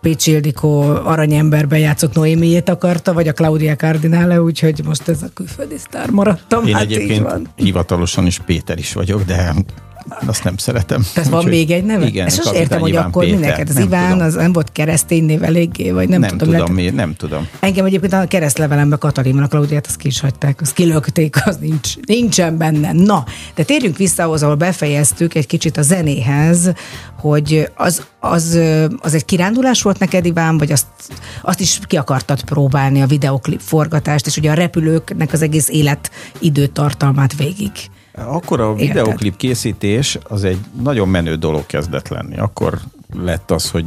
Pécsi Ildikó aranyemberben játszott Noémiét akarta, vagy a Claudia Cardinale, úgyhogy most ez a külföldi sztár maradtam. Én hát így egyébként van. hivatalosan is Péter is vagyok, de azt nem szeretem. Tehát van még egy neve? Igen, Ezt most Kapitány értem, hogy Iván akkor Péter. mindenket. Az Nem Iván, tudom. az nem volt keresztény név eléggé, vagy nem, nem tudom. tudom, lehet- miért, nem tudom. Engem egyébként a keresztlevelembe Katalin a Klaudiát azt ki is hagyták, azt kilökték, az nincs, nincsen benne. Na, de térjünk vissza ahhoz, ahol befejeztük egy kicsit a zenéhez, hogy az, az, az egy kirándulás volt neked, Iván, vagy azt, azt is ki akartad próbálni, a videoklip forgatást, és ugye a repülőknek az egész élet időtartalmát végig. Akkor a videoklip készítés az egy nagyon menő dolog kezdett lenni. Akkor lett az, hogy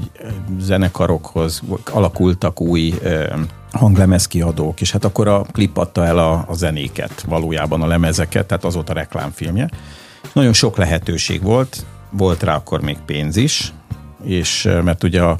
zenekarokhoz alakultak új ö, hanglemezkiadók, és hát akkor a klip adta el a, a zenéket, valójában a lemezeket, tehát az volt a reklámfilmje. Nagyon sok lehetőség volt, volt rá akkor még pénz is, és mert ugye a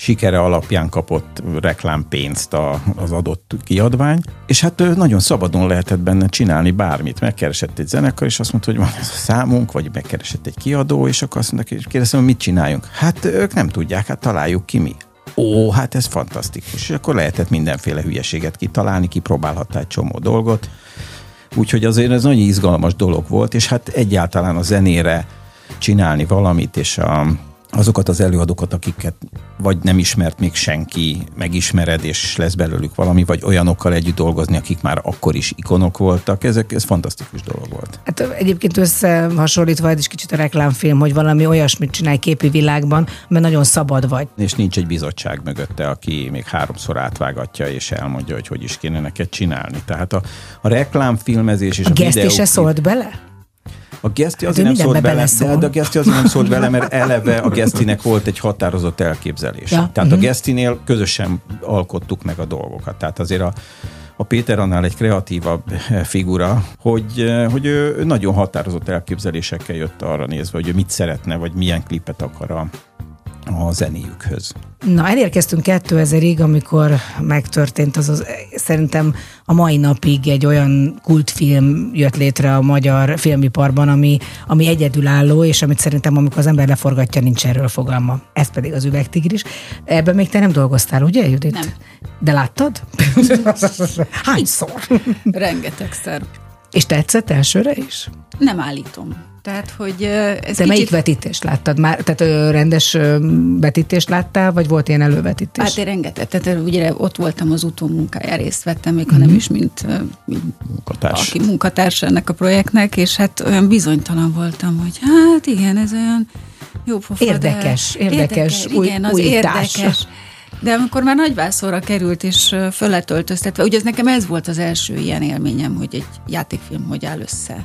sikere alapján kapott reklámpénzt a, az adott kiadvány, és hát nagyon szabadon lehetett benne csinálni bármit. Megkeresett egy zenekar, és azt mondta, hogy van ez a számunk, vagy megkeresett egy kiadó, és akkor azt mondták, és kérdeztem, hogy mit csináljunk. Hát ők nem tudják, hát találjuk ki mi. Ó, hát ez fantasztikus. És akkor lehetett mindenféle hülyeséget kitalálni, kipróbálhattál egy csomó dolgot. Úgyhogy azért ez nagyon izgalmas dolog volt, és hát egyáltalán a zenére csinálni valamit, és a, azokat az előadókat, akiket vagy nem ismert még senki, megismered, és lesz belőlük valami, vagy olyanokkal együtt dolgozni, akik már akkor is ikonok voltak, ezek, ez fantasztikus dolog volt. Hát egyébként összehasonlítva ez is kicsit a reklámfilm, hogy valami olyasmit csinálj képi világban, mert nagyon szabad vagy. És nincs egy bizottság mögötte, aki még háromszor átvágatja, és elmondja, hogy hogy is kéne neked csinálni. Tehát a, a reklámfilmezés és a, A geszti se videóklip- szólt bele? A Geszti Hát azért nem szólt beleszól. de, de a Geszti azért nem szólt bele, mert eleve a Gesztinek volt egy határozott elképzelés. Ja, Tehát mhm. a Gesztinél közösen alkottuk meg a dolgokat. Tehát azért a, a Péter annál egy kreatívabb eh, figura, hogy, eh, hogy ő nagyon határozott elképzelésekkel jött arra nézve, hogy ő mit szeretne, vagy milyen klipet akar a, a zenéjükhöz. Na, elérkeztünk 2000-ig, amikor megtörtént az, az szerintem a mai napig egy olyan kultfilm jött létre a magyar filmiparban, ami, ami egyedülálló, és amit szerintem amikor az ember leforgatja, nincs erről fogalma. Ez pedig az üvegtigris. Ebben még te nem dolgoztál, ugye, Judit? Nem. De láttad? Hányszor? Rengetegszer. És tetszett elsőre is? Nem állítom. Tehát, hogy ez Te kicsit... melyik vetítést láttad már? Tehát rendes vetítést láttál, vagy volt ilyen elővetítés? Hát én rengeteg, tehát ugye ott voltam az utómunkájára, részt vettem még, Mhm. hanem is, mint, mint Munkatárs. aki munkatárs ennek a projektnek, és hát olyan bizonytalan voltam, hogy hát igen, ez olyan jó pofa, Érdekes, de érdekes, új- igen, az újítás. érdekes. De amikor már nagyvászorra került, és ö, föl lett öltöztetve, ugye ez nekem ez volt az első ilyen élményem, hogy egy játékfilm hogy áll össze,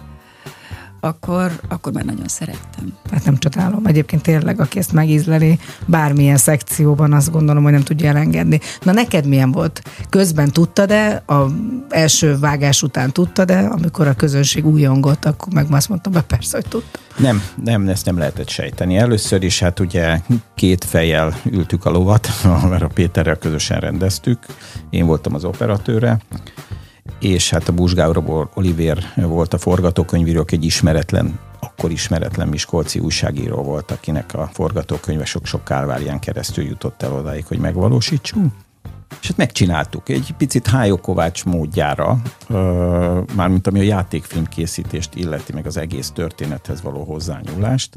akkor, akkor már nagyon szerettem. Hát nem csodálom. Egyébként tényleg, aki ezt megízleli, bármilyen szekcióban azt gondolom, hogy nem tudja elengedni. Na neked milyen volt? Közben tudtad-e, a első vágás után tudtad-e, amikor a közönség újongott, akkor meg azt mondtam, hogy persze, hogy tudtam. Nem, nem, ezt nem lehetett sejteni. Először is hát ugye két fejjel ültük a lovat, mert a Péterrel közösen rendeztük. Én voltam az operatőre, és hát a Buzsgáur Olivér volt a forgatókönyvíró, aki egy ismeretlen, akkor ismeretlen Miskolci újságíró volt, akinek a forgatókönyve sok-sok kálvárián keresztül jutott el odáig, hogy megvalósítsunk. És hát megcsináltuk egy picit Hájó Kovács módjára, mármint ami a játékfilm készítést illeti, meg az egész történethez való hozzányúlást.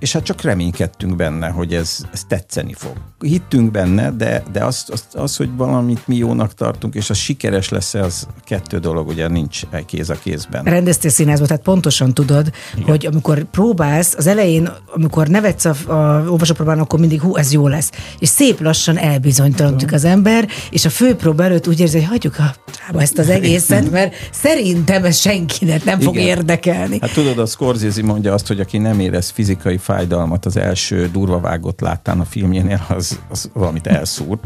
És hát csak reménykedtünk benne, hogy ez, ez tetszeni fog. Hittünk benne, de, de az, az, az, hogy valamit mi jónak tartunk, és az sikeres lesz, az kettő dolog, ugye nincs kéz a kézben. Rendeztél színházba, tehát pontosan tudod, Igen. hogy amikor próbálsz, az elején, amikor nevetsz a, a olvasópróbán, akkor mindig hú, ez jó lesz. És szép lassan elbizonytalanodik az ember, és a főpróba előtt úgy érzi, hogy hagyjuk a trába ezt az egészet, mert szerintem ez senkinek nem fog Igen. érdekelni. Hát tudod, a Scorsese mondja azt, hogy aki nem érez fizikai fájdalmat az első durva vágott láttán a filmjénél, az, az valamit elszúrt.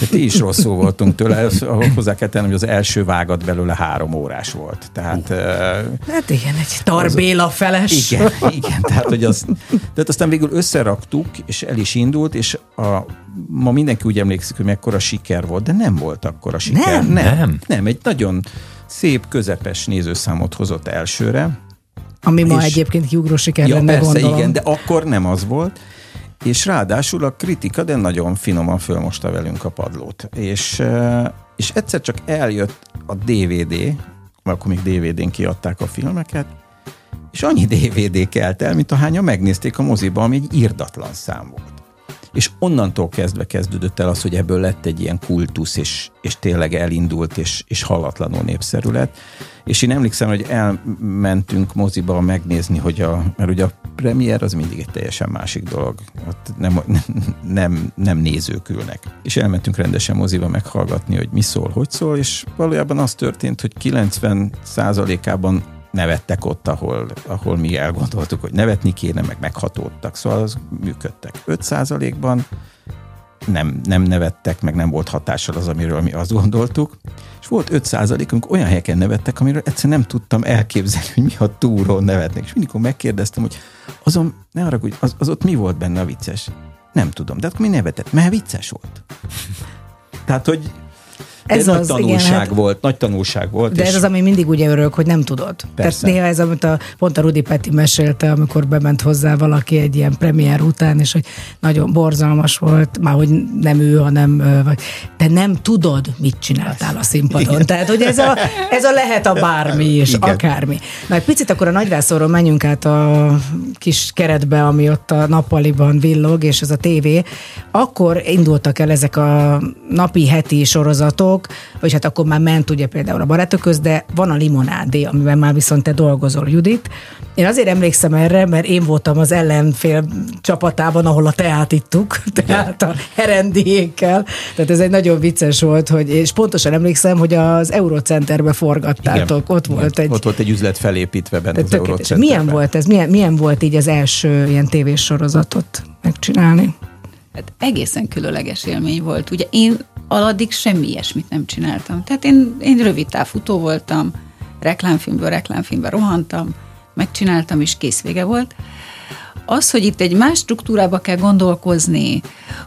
De ti is rosszul voltunk tőle, hozzá kell tenni, hogy az első vágat belőle három órás volt. Tehát uh. Hát igen, egy Tarbéla feles. igen, igen, tehát hogy az, tehát aztán végül összeraktuk, és el is indult, és a, ma mindenki úgy emlékszik, hogy mekkora siker volt, de nem volt akkora siker. Nem? nem, Nem. nem egy nagyon szép, közepes nézőszámot hozott elsőre, Ami ma És- egyébként kiugró siker Ja, lenne, persze, gondolom. igen, de akkor nem az volt. És ráadásul a kritika, de nagyon finoman fölmosta velünk a padlót. És, eh, és egyszer csak eljött a DVD, akkor még DVD-n kiadták a filmeket, és annyi DVD kelt el, mint ahányan megnézték a moziba, ami egy írdatlan szám volt. És onnantól kezdve kezdődött el az, hogy ebből lett egy ilyen kultusz, és, és tényleg elindult, és, és hallatlanul népszerű lett. És én emlékszem, hogy elmentünk moziba megnézni, hogy a, mert ugye a premier az mindig egy teljesen másik dolog. Ott nem, nem, nem nézők ülnek. És elmentünk rendesen moziba meghallgatni, hogy mi szól, hogy szól, és valójában az történt, hogy 90 ában nevettek ott, ahol, ahol mi elgondoltuk, hogy nevetni kéne, meg meghatódtak. Szóval az működtek. 5%-ban nem, nem nevettek, meg nem volt hatással az, amiről mi azt gondoltuk. És volt 5%-unk olyan helyeken nevettek, amiről egyszerűen nem tudtam elképzelni, hogy mi a túrón nevetnek. És mindig megkérdeztem, hogy azon, ne arra, hogy az, az ott mi volt benne a vicces? Nem tudom, de akkor mi nevetett? Mert vicces volt. Tehát, hogy Ez nagy az, tanulság igen, hát- volt, nagy tanulság volt. De és ez az, ami mindig úgy örök, hogy nem tudod. Persze. Tehát néha ez, amit a, pont a Rudi Peti mesélte, amikor bement hozzá valaki egy ilyen premier után, és hogy nagyon borzalmas volt, már hogy nem ő, hanem vagy, de nem tudod, mit csináltál a színpadon. Igen. Tehát, hogy ez a, ez a lehet a bármi is, Igen. akármi. Na, egy picit akkor a nagyvászorról menjünk át a kis keretbe, ami ott a nappaliban villog, és ez a tévé. Akkor indultak el ezek a napi, heti sorozatok, vagy hát akkor már ment ugye például a barátok köz, de van a limonádé, amiben már viszont te dolgozol, Judit. Én azért emlékszem erre, mert én voltam az ellenfél csapatában, ahol a teát ittuk, tehát a herendiékkel. Tehát ez egy nagyon vicces volt, hogy, és pontosan emlékszem, hogy az Eurocenterbe forgattátok. Igen. Ott volt egy... Ott volt egy üzlet felépítve benne az. Eurocenterben. Milyen volt ez? Milyen, milyen volt így az első ilyen tévés sorozatot megcsinálni? Hát egészen különleges élmény volt. Ugye én aladdig semmi ilyesmit nem csináltam. Tehát én, én rövid távfutó voltam, reklámfilmből reklámfilmbe rohantam, megcsináltam, és kész vége volt. Az, hogy itt egy más struktúrába kell gondolkozni,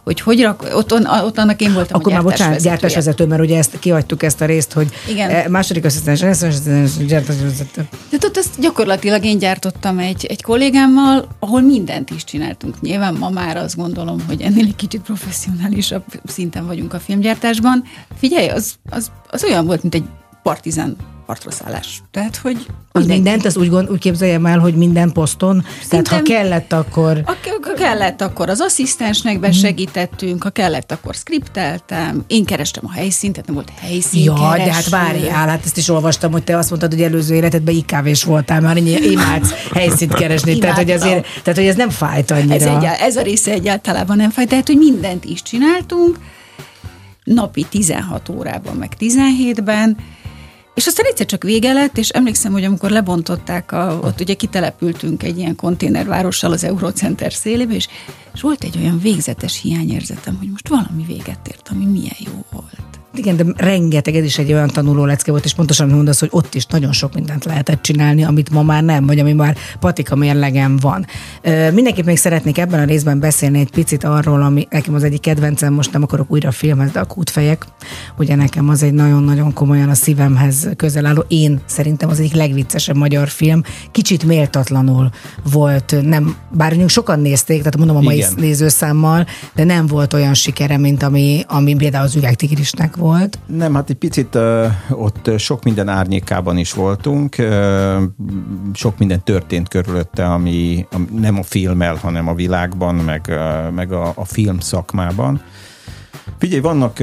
hogy hogy rak, ott, ott annak én voltam Akkor a már bocsánat, gyártásvezető, mert ugye ezt kihagytuk ezt a részt, hogy Igen. eh, második asszisztens, asszisztens, gyártásvezető. Tehát ott ezt gyakorlatilag én gyártottam egy, egy kollégámmal, ahol mindent is csináltunk. Nyilván ma már azt gondolom, hogy ennél egy kicsit professzionálisabb szinten vagyunk a filmgyártásban. Figyelj, az, az, az olyan volt, mint egy partizán partraszállás. Tehát, hogy Az mindenki- mindent, az úgy, gond, úgy képzeljem el, hogy minden poszton, tehát ha kellett, akkor... Ha ha kellett, akkor az asszisztensnek besegítettünk, ha kellett, akkor skripteltem, én kerestem a helyszínt, tehát nem volt helyszín Ja, de hát várjál, hát ezt is olvastam, hogy te azt mondtad, hogy előző életedben IKV-s voltál, már imádsz helyszínt keresni, tehát hogy, azért, tehát hogy ez nem fájt annyira. Ez, egyál, ez a része egyáltalában nem fáj, tehát, hogy mindent is csináltunk, napi 16 órában, meg 17-ben, és aztán egyszer csak vége lett, és emlékszem, hogy amikor lebontották, a, ott ugye kitelepültünk egy ilyen konténervárossal az Eurocenter szélébe, és, és volt egy olyan végzetes hiányérzetem, hogy most valami véget ért, ami milyen jó volt. Igen, de rengeteg, ez is egy olyan tanuló lecke volt, és pontosan mondasz, hogy ott is nagyon sok mindent lehetett csinálni, amit ma már nem, vagy ami már patika mérlegem van. Ö, mindenképp még szeretnék ebben a részben beszélni egy picit arról, ami nekem az egyik kedvencem, most nem akarok újra filmezni, de a kútfejek. Ugye nekem az egy nagyon-nagyon komolyan a szívemhez közel álló, én szerintem az egyik legviccesebb magyar film. Kicsit méltatlanul volt, nem, bár mondjuk sokan nézték, tehát mondom a mai Igen. nézőszámmal, de nem volt olyan sikere, mint ami, ami például az üvegtigrisnek volt. Nem, hát egy picit uh, ott ö, sok minden árnyékában is voltunk, uh, sok minden történt körülötte, ami, nem a filmmel, hanem a világban, meg, meg a, a film szakmában. Figyelj, vannak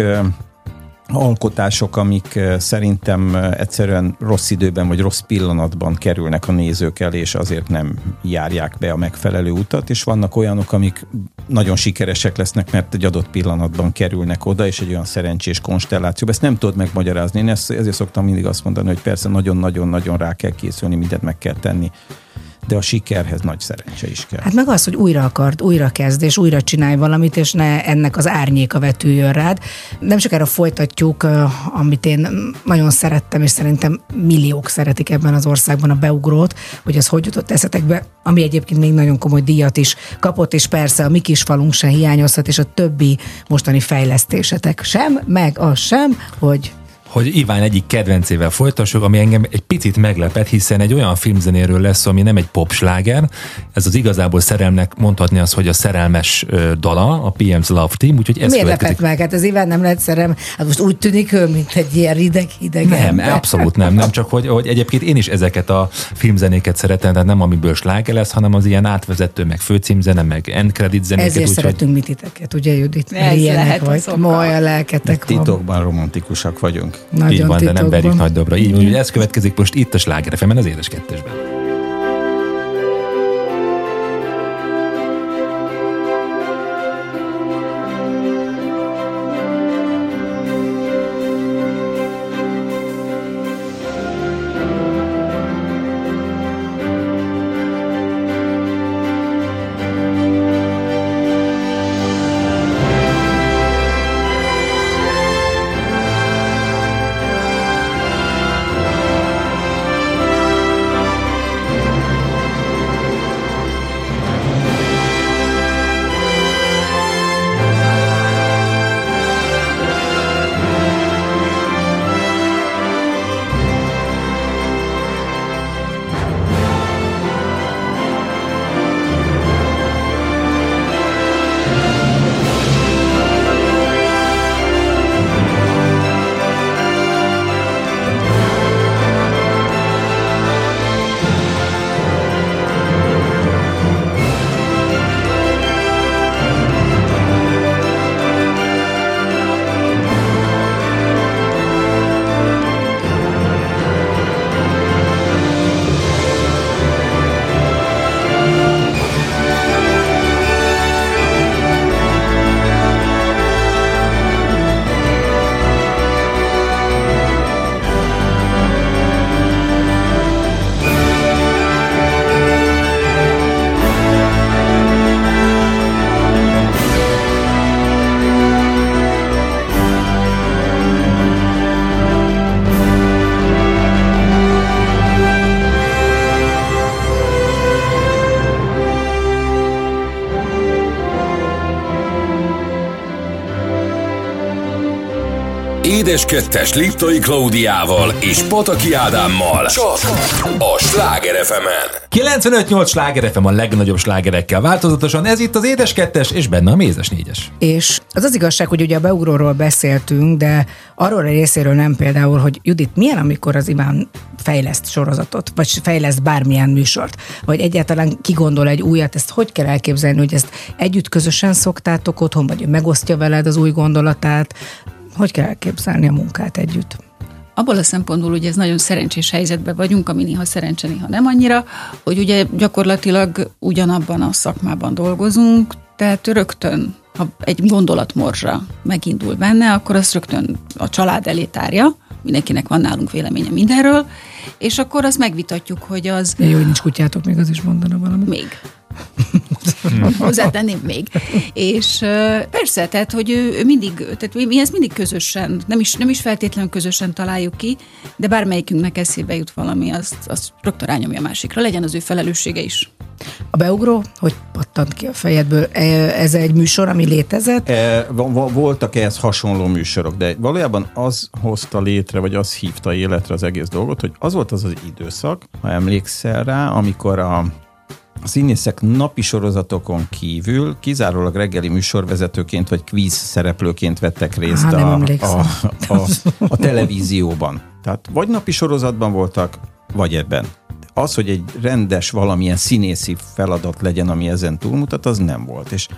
alkotások, amik szerintem egyszerűen rossz időben vagy rossz pillanatban kerülnek a nézők elé, és azért nem járják be a megfelelő utat, és vannak olyanok, amik nagyon sikeresek lesznek, mert egy adott pillanatban kerülnek oda, és egy olyan szerencsés konstellációba. Ezt nem tudod megmagyarázni. Én ezt, ezért szoktam mindig azt mondani, hogy persze nagyon-nagyon-nagyon rá kell készülni, mindent meg kell tenni, de a sikerhez nagy szerencse is kell. Hát meg az, hogy újra akart, újra kezd, és újra csinálj valamit, és ne ennek az árnyéka vetüljön rád. Nem sokára folytatjuk, amit én nagyon szerettem, és szerintem milliók szeretik ebben az országban a beugrót, hogy az hogy jutott eszetekbe, ami egyébként még nagyon komoly díjat is kapott, és persze a mi kis falunk se hiányozhat, és a többi mostani fejlesztésetek sem, meg az sem, hogy hogy Iván egyik kedvencével folytassuk, ami engem egy picit meglepett, hiszen egy olyan filmzenéről lesz, ami nem egy popsláger, ez az igazából szerelmnek mondhatni az, hogy a szerelmes dala, a PM's Love Team, úgyhogy ez Miért következik. lepett meg? Hát az Iván nem lehet szerem. Hát most úgy tűnik ő, mint egy ilyen rideg hideg Nem, ember. abszolút nem. Nem csak, hogy, hogy egyébként én is ezeket a filmzenéket szeretem, tehát nem amiből sláger lesz, hanem az ilyen átvezető, meg főcímzene, meg end credit zenéket. Ezért úgyhogy- szeretünk mi titeket, ugye Judit? Ez lehet vagy. az oka. Moly a lelketek van. Titokban romantikusak vagyunk. Nagyon így van, de nem titokban. verjük nagy dobra. Így hogy ez következik most itt a Sláger az édes kettesben. Édes kettes Liptai Klaudiával és Pataki Ádámmal. Csak a Sláger fm 95-8 Sláger FM a legnagyobb slágerekkel változatosan, ez itt az édes kettes, és benne a mézes négyes. És az az igazság, hogy ugye a beugróról beszéltünk, de arról a részéről nem például, hogy Judit, milyen, amikor az Iván fejleszt sorozatot, vagy fejleszt bármilyen műsort, vagy egyáltalán kigondol egy újat, ezt hogy kell elképzelni, hogy ezt együtt közösen szoktátok otthon, vagy ő megosztja veled az új gondolatát, hogy kell elképzelni a munkát együtt? Abból a szempontból ugye ez nagyon szerencsés helyzetben vagyunk, ami néha szerencse, néha nem annyira, hogy ugye gyakorlatilag ugyanabban a szakmában dolgozunk, tehát rögtön, ha egy gondolatmorzsa megindul benne, akkor azt rögtön a család elé tárja, mindenkinek van nálunk véleménye mindenről, és akkor azt megvitatjuk, hogy az De jó, hogy nincs kutyátok, még az is mondana valamit. még. Hozzátenném még. És persze, tehát, hogy ő, mindig, tehát mi, ezt mindig közösen, nem is, nem is feltétlenül közösen találjuk ki, de bármelyikünknek eszébe jut valami, azt, azt rögtön rányomja a másikra, legyen az ő felelőssége is. A beugró, hogy pattant ki a fejedből? E, Ez egy műsor, ami létezett? E, voltak ehhez hasonló műsorok, de valójában az hozta létre, vagy az hívta életre az egész dolgot, hogy az volt az az időszak, ha emlékszel rá, amikor a a színészek napi sorozatokon kívül kizárólag reggeli műsorvezetőként vagy kvíz szereplőként vettek részt Á, nem a, a, a, a televízióban. Tehát vagy napi sorozatban voltak, vagy ebben. Az, hogy egy rendes valamilyen színészi feladat legyen, ami ezen túlmutat, az nem volt. És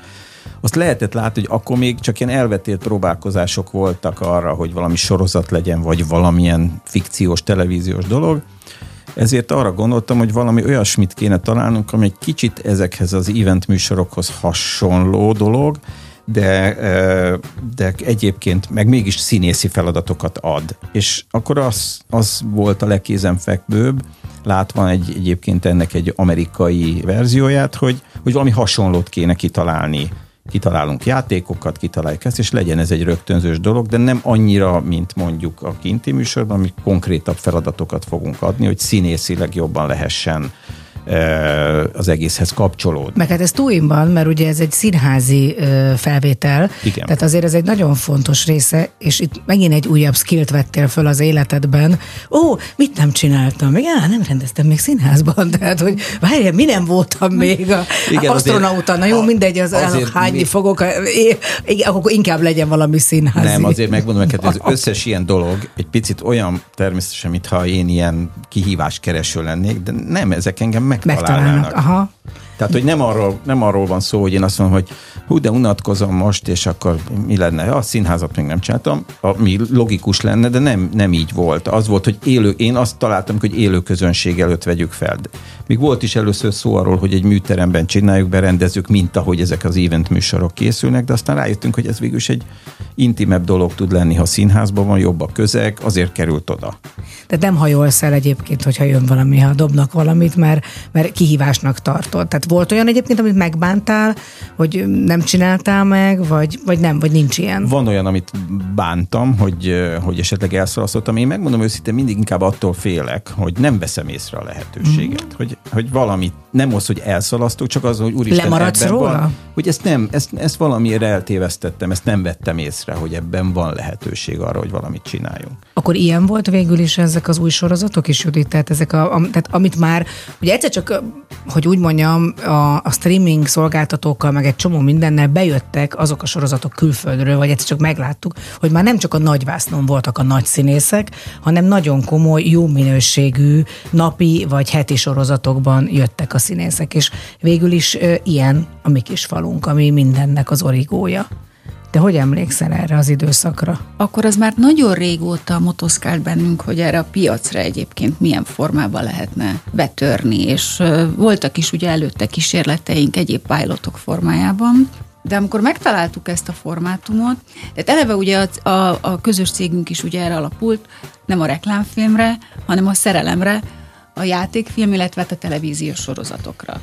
azt lehetett látni, hogy akkor még csak ilyen elvetélt próbálkozások voltak arra, hogy valami sorozat legyen, vagy valamilyen fikciós, televíziós dolog. Ezért arra gondoltam, hogy valami olyasmit kéne találnunk, ami egy kicsit ezekhez az event műsorokhoz hasonló dolog, de, eh, de egyébként meg mégis színészi feladatokat ad. És akkor az, az volt a legkézenfekvőbb, látva egy, egyébként ennek egy amerikai verzióját, hogy, hogy valami hasonlót kéne kitalálni. Kitalálunk játékokat, kitaláljuk ezt, és legyen ez egy rögtönzős dolog, de nem annyira, mint mondjuk a kinti műsorban, ami konkrétabb feladatokat fogunk adni, hogy színészileg jobban lehessen az egészhez kapcsolódni. Meg hát ez túlimban, mert ugye ez egy színházi felvétel, Igen. tehát azért ez egy nagyon fontos része, és itt megint egy újabb skillt vettél föl az életedben. Ó, mit nem csináltam? Még á, nem rendeztem még színházban, tehát hogy várjál, mi nem voltam még a Igen, asztronauta, na jó, a- mindegy, az azért hányni mi- fogok, é- igen, akkor inkább legyen valami színházi. Nem, azért megmondom neked, az összes ilyen dolog egy picit olyan természetesen, mintha én ilyen kihívás kereső lennék, de nem, ezek engem Megtalálnak. megtalálnának. Aha. Tehát, hogy nem arról, nem arról van szó, hogy én azt mondom, hogy hú, de unatkozom most, és akkor mi lenne? A színházat még nem csináltam, ami logikus lenne, de nem, nem így volt. Az volt, hogy élő, én azt találtam, hogy élő közönség előtt vegyük fel. De Még volt is először szó arról, hogy egy műteremben csináljuk, berendezzük, mint ahogy ezek az event műsorok készülnek, de aztán rájöttünk, hogy ez végül is egy intimebb dolog tud lenni, ha színházban van, jobb a közeg, azért került oda. De nem hajolsz el egyébként, hogyha jön valami, ha dobnak valamit, mert, mert kihívásnak tartod. Tehát volt olyan egyébként, amit megbántál, hogy nem csináltál meg, vagy, vagy nem, vagy nincs ilyen. Van olyan, amit bántam, hogy, hogy esetleg elszalasztottam. Én megmondom őszintén, mindig inkább attól félek, hogy nem veszem észre a lehetőséget. Mm. Hogy, hogy valamit, nem az, hogy elszalasztok, csak az, hogy úristen, Lemaradsz ebben róla? Van, hogy ezt nem, ezt, ezt valamiért eltévesztettem, ezt nem vettem észre, hogy ebben van lehetőség arra, hogy valamit csináljunk. Akkor ilyen volt végül is ezek az új sorozatok is, Judit? Tehát, ezek a, a, tehát amit már, ugye egyszer csak, hogy úgy mondjam, a, a streaming szolgáltatókkal, meg egy csomó mindennel bejöttek azok a sorozatok külföldről, vagy egyszer csak megláttuk, hogy már nem csak a nagyvásznon voltak a nagy színészek, hanem nagyon komoly, jó minőségű napi vagy heti sorozatokban jöttek a színészek, és végül is ö, ilyen a mi kis falunk, ami mindennek az origója. De hogy emlékszel erre az időszakra? akkor az már nagyon régóta motoszkált bennünk, hogy erre a piacra egyébként milyen formában lehetne betörni, és voltak is ugye előtte kísérleteink egyéb pilotok formájában, de amikor megtaláltuk ezt a formátumot, tehát eleve ugye a, a, a közös cégünk is ugye erre alapult, nem a reklámfilmre, hanem a szerelemre, a játékfilm, illetve hát a televíziós sorozatokra.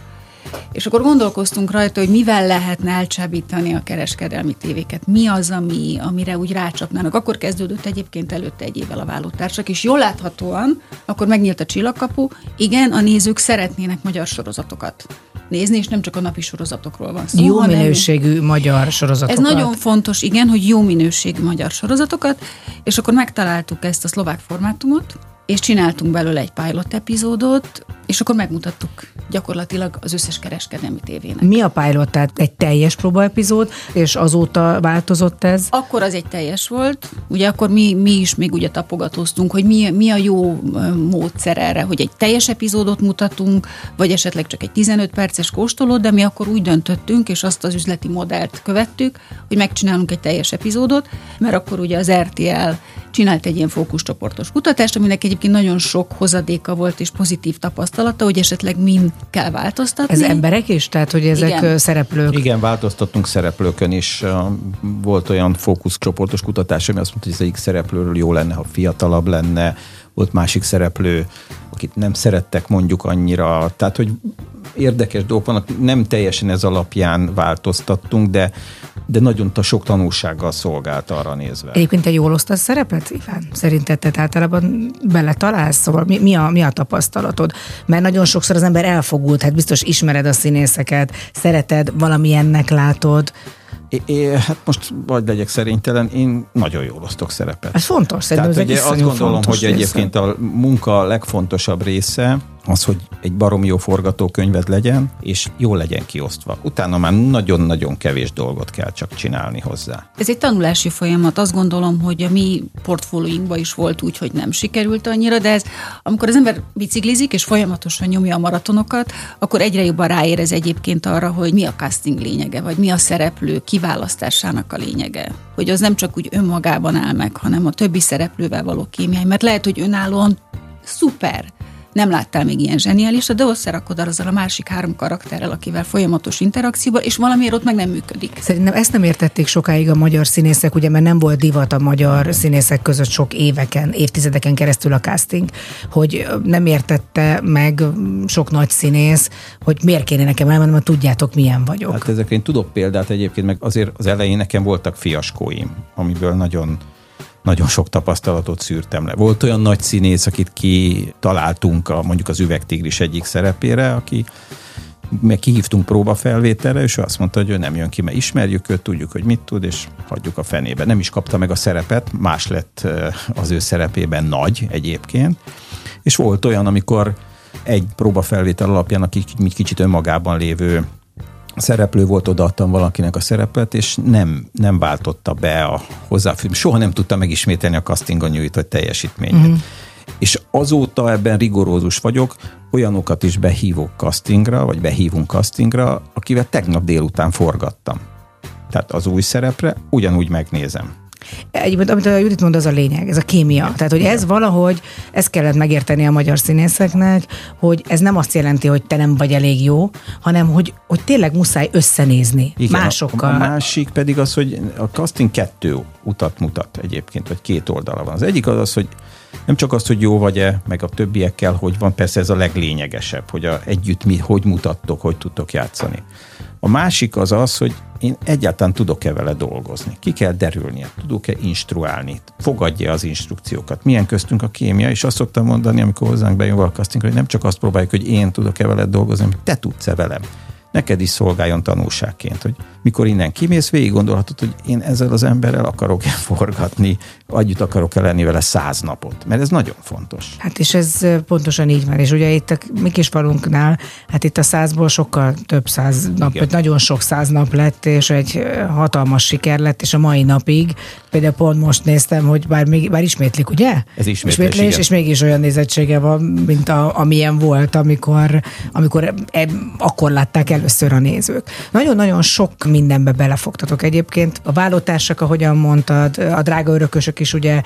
És akkor gondolkoztunk rajta, hogy mivel lehetne elcsábítani a kereskedelmi tévéket, mi az, ami, amire úgy rácsapnának. Akkor kezdődött egyébként előtte egy évvel a vállótársak, és jól láthatóan, akkor megnyílt a csillagkapu, igen, a nézők szeretnének magyar sorozatokat nézni, és nem csak a napi sorozatokról van szó. Jó hanem- minőségű magyar sorozatokat. ez nagyon fontos, igen, hogy jó minőségű magyar sorozatokat, és akkor megtaláltuk ezt a szlovák formátumot, és csináltunk belőle egy pilot epizódot, és akkor megmutattuk gyakorlatilag az összes kereskedelmi tévének. Mi a pilot? Tehát egy teljes próbaepizód, és azóta változott ez? Akkor az egy teljes volt, ugye akkor mi, mi is még ugye tapogatóztunk, hogy mi, mi a jó módszer erre, hogy egy teljes epizódot mutatunk, vagy esetleg csak egy 15 perces kóstolót, de mi akkor úgy döntöttünk, és azt az üzleti modellt követtük, hogy megcsinálunk egy teljes epizódot, mert akkor ugye az RTL csinált egy ilyen fókuszcsoportos kutatást, aminek egyébként nagyon sok hozadéka volt és pozitív tapasztalata, hogy esetleg min kell változtatni. Ez emberek is? Tehát, hogy ezek Igen. Szereplők? Igen, változtattunk szereplőkön is. Volt olyan fókuszcsoportos kutatás, ami azt mondta, hogy az egyik szereplőről jó lenne, ha fiatalabb lenne. Volt másik szereplő, akit nem szerettek mondjuk annyira. Tehát, hogy érdekes dolgok vannak. Nem teljesen ez alapján változtattunk, de, de nagyon sok tanulsággal szolgált arra nézve. Egyébként te jól osztasz szerepet, Iván? Szerinted te általában beletalálsz? Szóval mi, mi, a, mi a tapasztalatod? Mert nagyon sokszor az ember elfogult, hát biztos ismered a színészeket, szereted, valamilyennek látod. É, é, hát most vagy legyek szerénytelen, én nagyon jól osztok szerepet. Ez fontos, szerintem Tehát ez ugye azt gondolom, fontos hogy egyébként a munka legfontosabb része az, hogy egy barom jó forgatókönyved legyen, és jól legyen kiosztva. Utána már nagyon-nagyon kevés dolgot kell csak csinálni hozzá. Ez egy tanulási folyamat. Azt gondolom, hogy a mi portfólióinkban is volt úgy, hogy nem sikerült annyira, de ez, amikor az ember biciklizik és folyamatosan nyomja a maratonokat, akkor egyre jobban ráérez egyébként arra, hogy mi a casting lényege, vagy mi a szereplő kiválasztásának a lényege. Hogy az nem csak úgy önmagában áll meg, hanem a többi szereplővel való kémiai. Mert lehet, hogy önállóan szuper, nem láttál még ilyen zseniálisat, de összerakod azzal a másik három karakterrel, akivel folyamatos interakcióban, és valamiért ott meg nem működik. Szerintem ezt nem értették sokáig a magyar színészek, ugye, mert nem volt divat a magyar színészek között sok éveken, évtizedeken keresztül a casting, hogy nem értette meg sok nagy színész, hogy miért kéne nekem elmennem, mert tudjátok, milyen vagyok. Hát ezekre én tudok példát egyébként, meg azért az elején nekem voltak fiaskóim, amiből nagyon nagyon sok tapasztalatot szűrtem le. Volt olyan nagy színész, akit kitaláltunk a, mondjuk az üvegtigris egyik szerepére, aki meg kihívtunk próbafelvételre, és ő azt mondta, hogy ő nem jön ki, mert ismerjük őt, tudjuk, hogy mit tud, és hagyjuk a fenébe. Nem is kapta meg a szerepet, más lett az ő szerepében nagy egyébként. És volt olyan, amikor egy próbafelvétel alapján, aki kicsit önmagában lévő szereplő volt, odaadtam valakinek a szerepet, és nem, nem váltotta be a hozzáfűzés. Soha nem tudta megismételni a castingon nyújtott teljesítményt. Mm. És azóta ebben rigorózus vagyok, olyanokat is behívok castingra, vagy behívunk castingra, akivel tegnap délután forgattam. Tehát az új szerepre ugyanúgy megnézem. Egyébként, amit a Judit mond, az a lényeg, ez a kémia. Tehát, hogy ez valahogy, ezt kellett megérteni a magyar színészeknek, hogy ez nem azt jelenti, hogy te nem vagy elég jó, hanem hogy, hogy tényleg muszáj összenézni Igen, másokkal. A, másik pedig az, hogy a casting kettő utat mutat egyébként, vagy két oldala van. Az egyik az az, hogy nem csak az, hogy jó vagy-e, meg a többiekkel, hogy van, persze ez a leglényegesebb, hogy a, együtt mi, hogy mutattok, hogy tudtok játszani. A másik az az, hogy én egyáltalán tudok-e vele dolgozni. Ki kell derülnie, tudok-e instruálni, fogadja az instrukciókat. Milyen köztünk a kémia, és azt szoktam mondani, amikor hozzánk bejön valaki castingra, hogy nem csak azt próbáljuk, hogy én tudok-e veled dolgozni, hanem te tudsz-e velem. Neked is szolgáljon tanulságként, hogy mikor innen kimész, végig gondolhatod, hogy én ezzel az emberrel akarok-e forgatni, együtt akarok-e lenni vele száz napot. Mert ez nagyon fontos. Hát és ez pontosan így van. És ugye itt a mi kis falunknál, hát itt a százból sokkal több száz nap, Igen. nagyon sok száz nap lett, és egy hatalmas siker lett, és a mai napig, például pont most néztem, hogy bár, még, bár ismétlik, ugye? Ez ismétlés, igen. és mégis olyan nézettsége van, mint a, amilyen volt, amikor, amikor e, akkor látták először a nézők. Nagyon-nagyon sok mindenbe belefogtatok egyébként. A vállótársak, ahogyan mondtad, a drága örökösök is ugye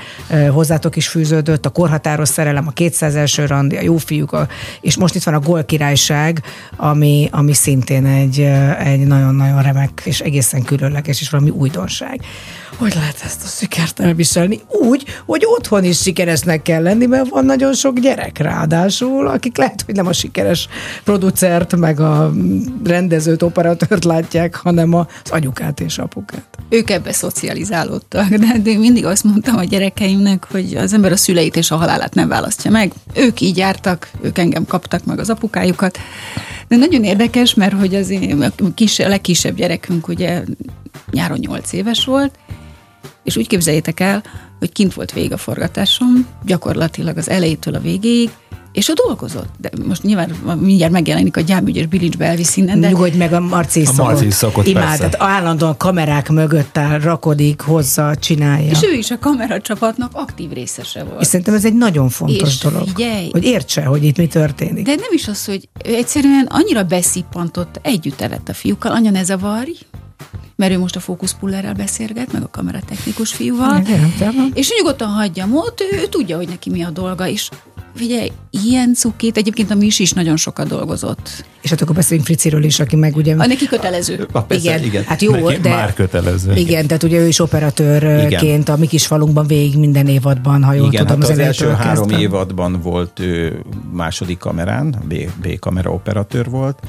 hozzátok is fűződött, a korhatáros szerelem, a 200 első randi, a jó fiúk, a, és most itt van a Gól királyság, ami, ami szintén egy, egy nagyon-nagyon remek és egészen különleges és valami újdonság. Hogy lehet ezt a sikert elviselni? Úgy, hogy otthon is sikeresnek kell lenni, mert van nagyon sok gyerek ráadásul, akik lehet, hogy nem a sikeres producert, meg a rendezőt, operatőrt látják, hanem az anyukát és apukát. Ők ebbe szocializálódtak, de, de én mindig azt mondtam a gyerekeimnek, hogy az ember a szüleit és a halálát nem választja meg. Ők így jártak, ők engem kaptak meg az apukájukat. De nagyon érdekes, mert hogy az én, a, kis, a legkisebb gyerekünk ugye nyáron nyolc éves volt, és úgy képzeljétek el, hogy kint volt végig a forgatásom, gyakorlatilag az elejétől a végéig, és ő dolgozott. De most nyilván mindjárt megjelenik a gyámügyes bilincsbe elvisz innen, de Nyugodj meg a Marci A Marci szokott, Imád, persze. tehát állandóan kamerák mögött áll, rakodik, hozza, csinálja. és ő is a kameracsapatnak aktív részese volt. És szerintem ez egy nagyon fontos És dolog. figyelj! Hogy értse, hogy itt mi történik. De nem is az, hogy ő egyszerűen annyira beszippantott, együtt evett a fiúkkal, anya ne zavarj, mert ő most a fókuszpullerrel beszélget, meg a kameratechnikus fiúval, Igen, és nyugodtan hagyjam ott, ő, ő tudja, hogy neki mi a dolga, és figyelj, ilyen cukét, egyébként a Mis is nagyon sokat dolgozott. És hát akkor beszéljünk Friciről is, aki meg ugye... A neki kötelező. Ah, persze, igen, igen. hát jó, Neki de... már kötelező. Igen, tehát ugye ő is operatőrként a mi kis falunkban végig minden évadban, ha jól Igen, tudom, hát az elejétől első három kezdve. évadban volt ő második kamerán, B, B kamera operatőr volt,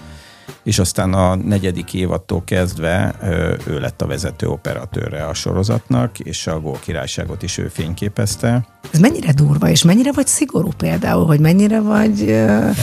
és aztán a negyedik évadtól kezdve ő lett a vezető operatőre a sorozatnak, és a Gól királyságot is ő fényképezte. Ez mennyire durva, és mennyire vagy szigorú például, hogy mennyire vagy... Uh,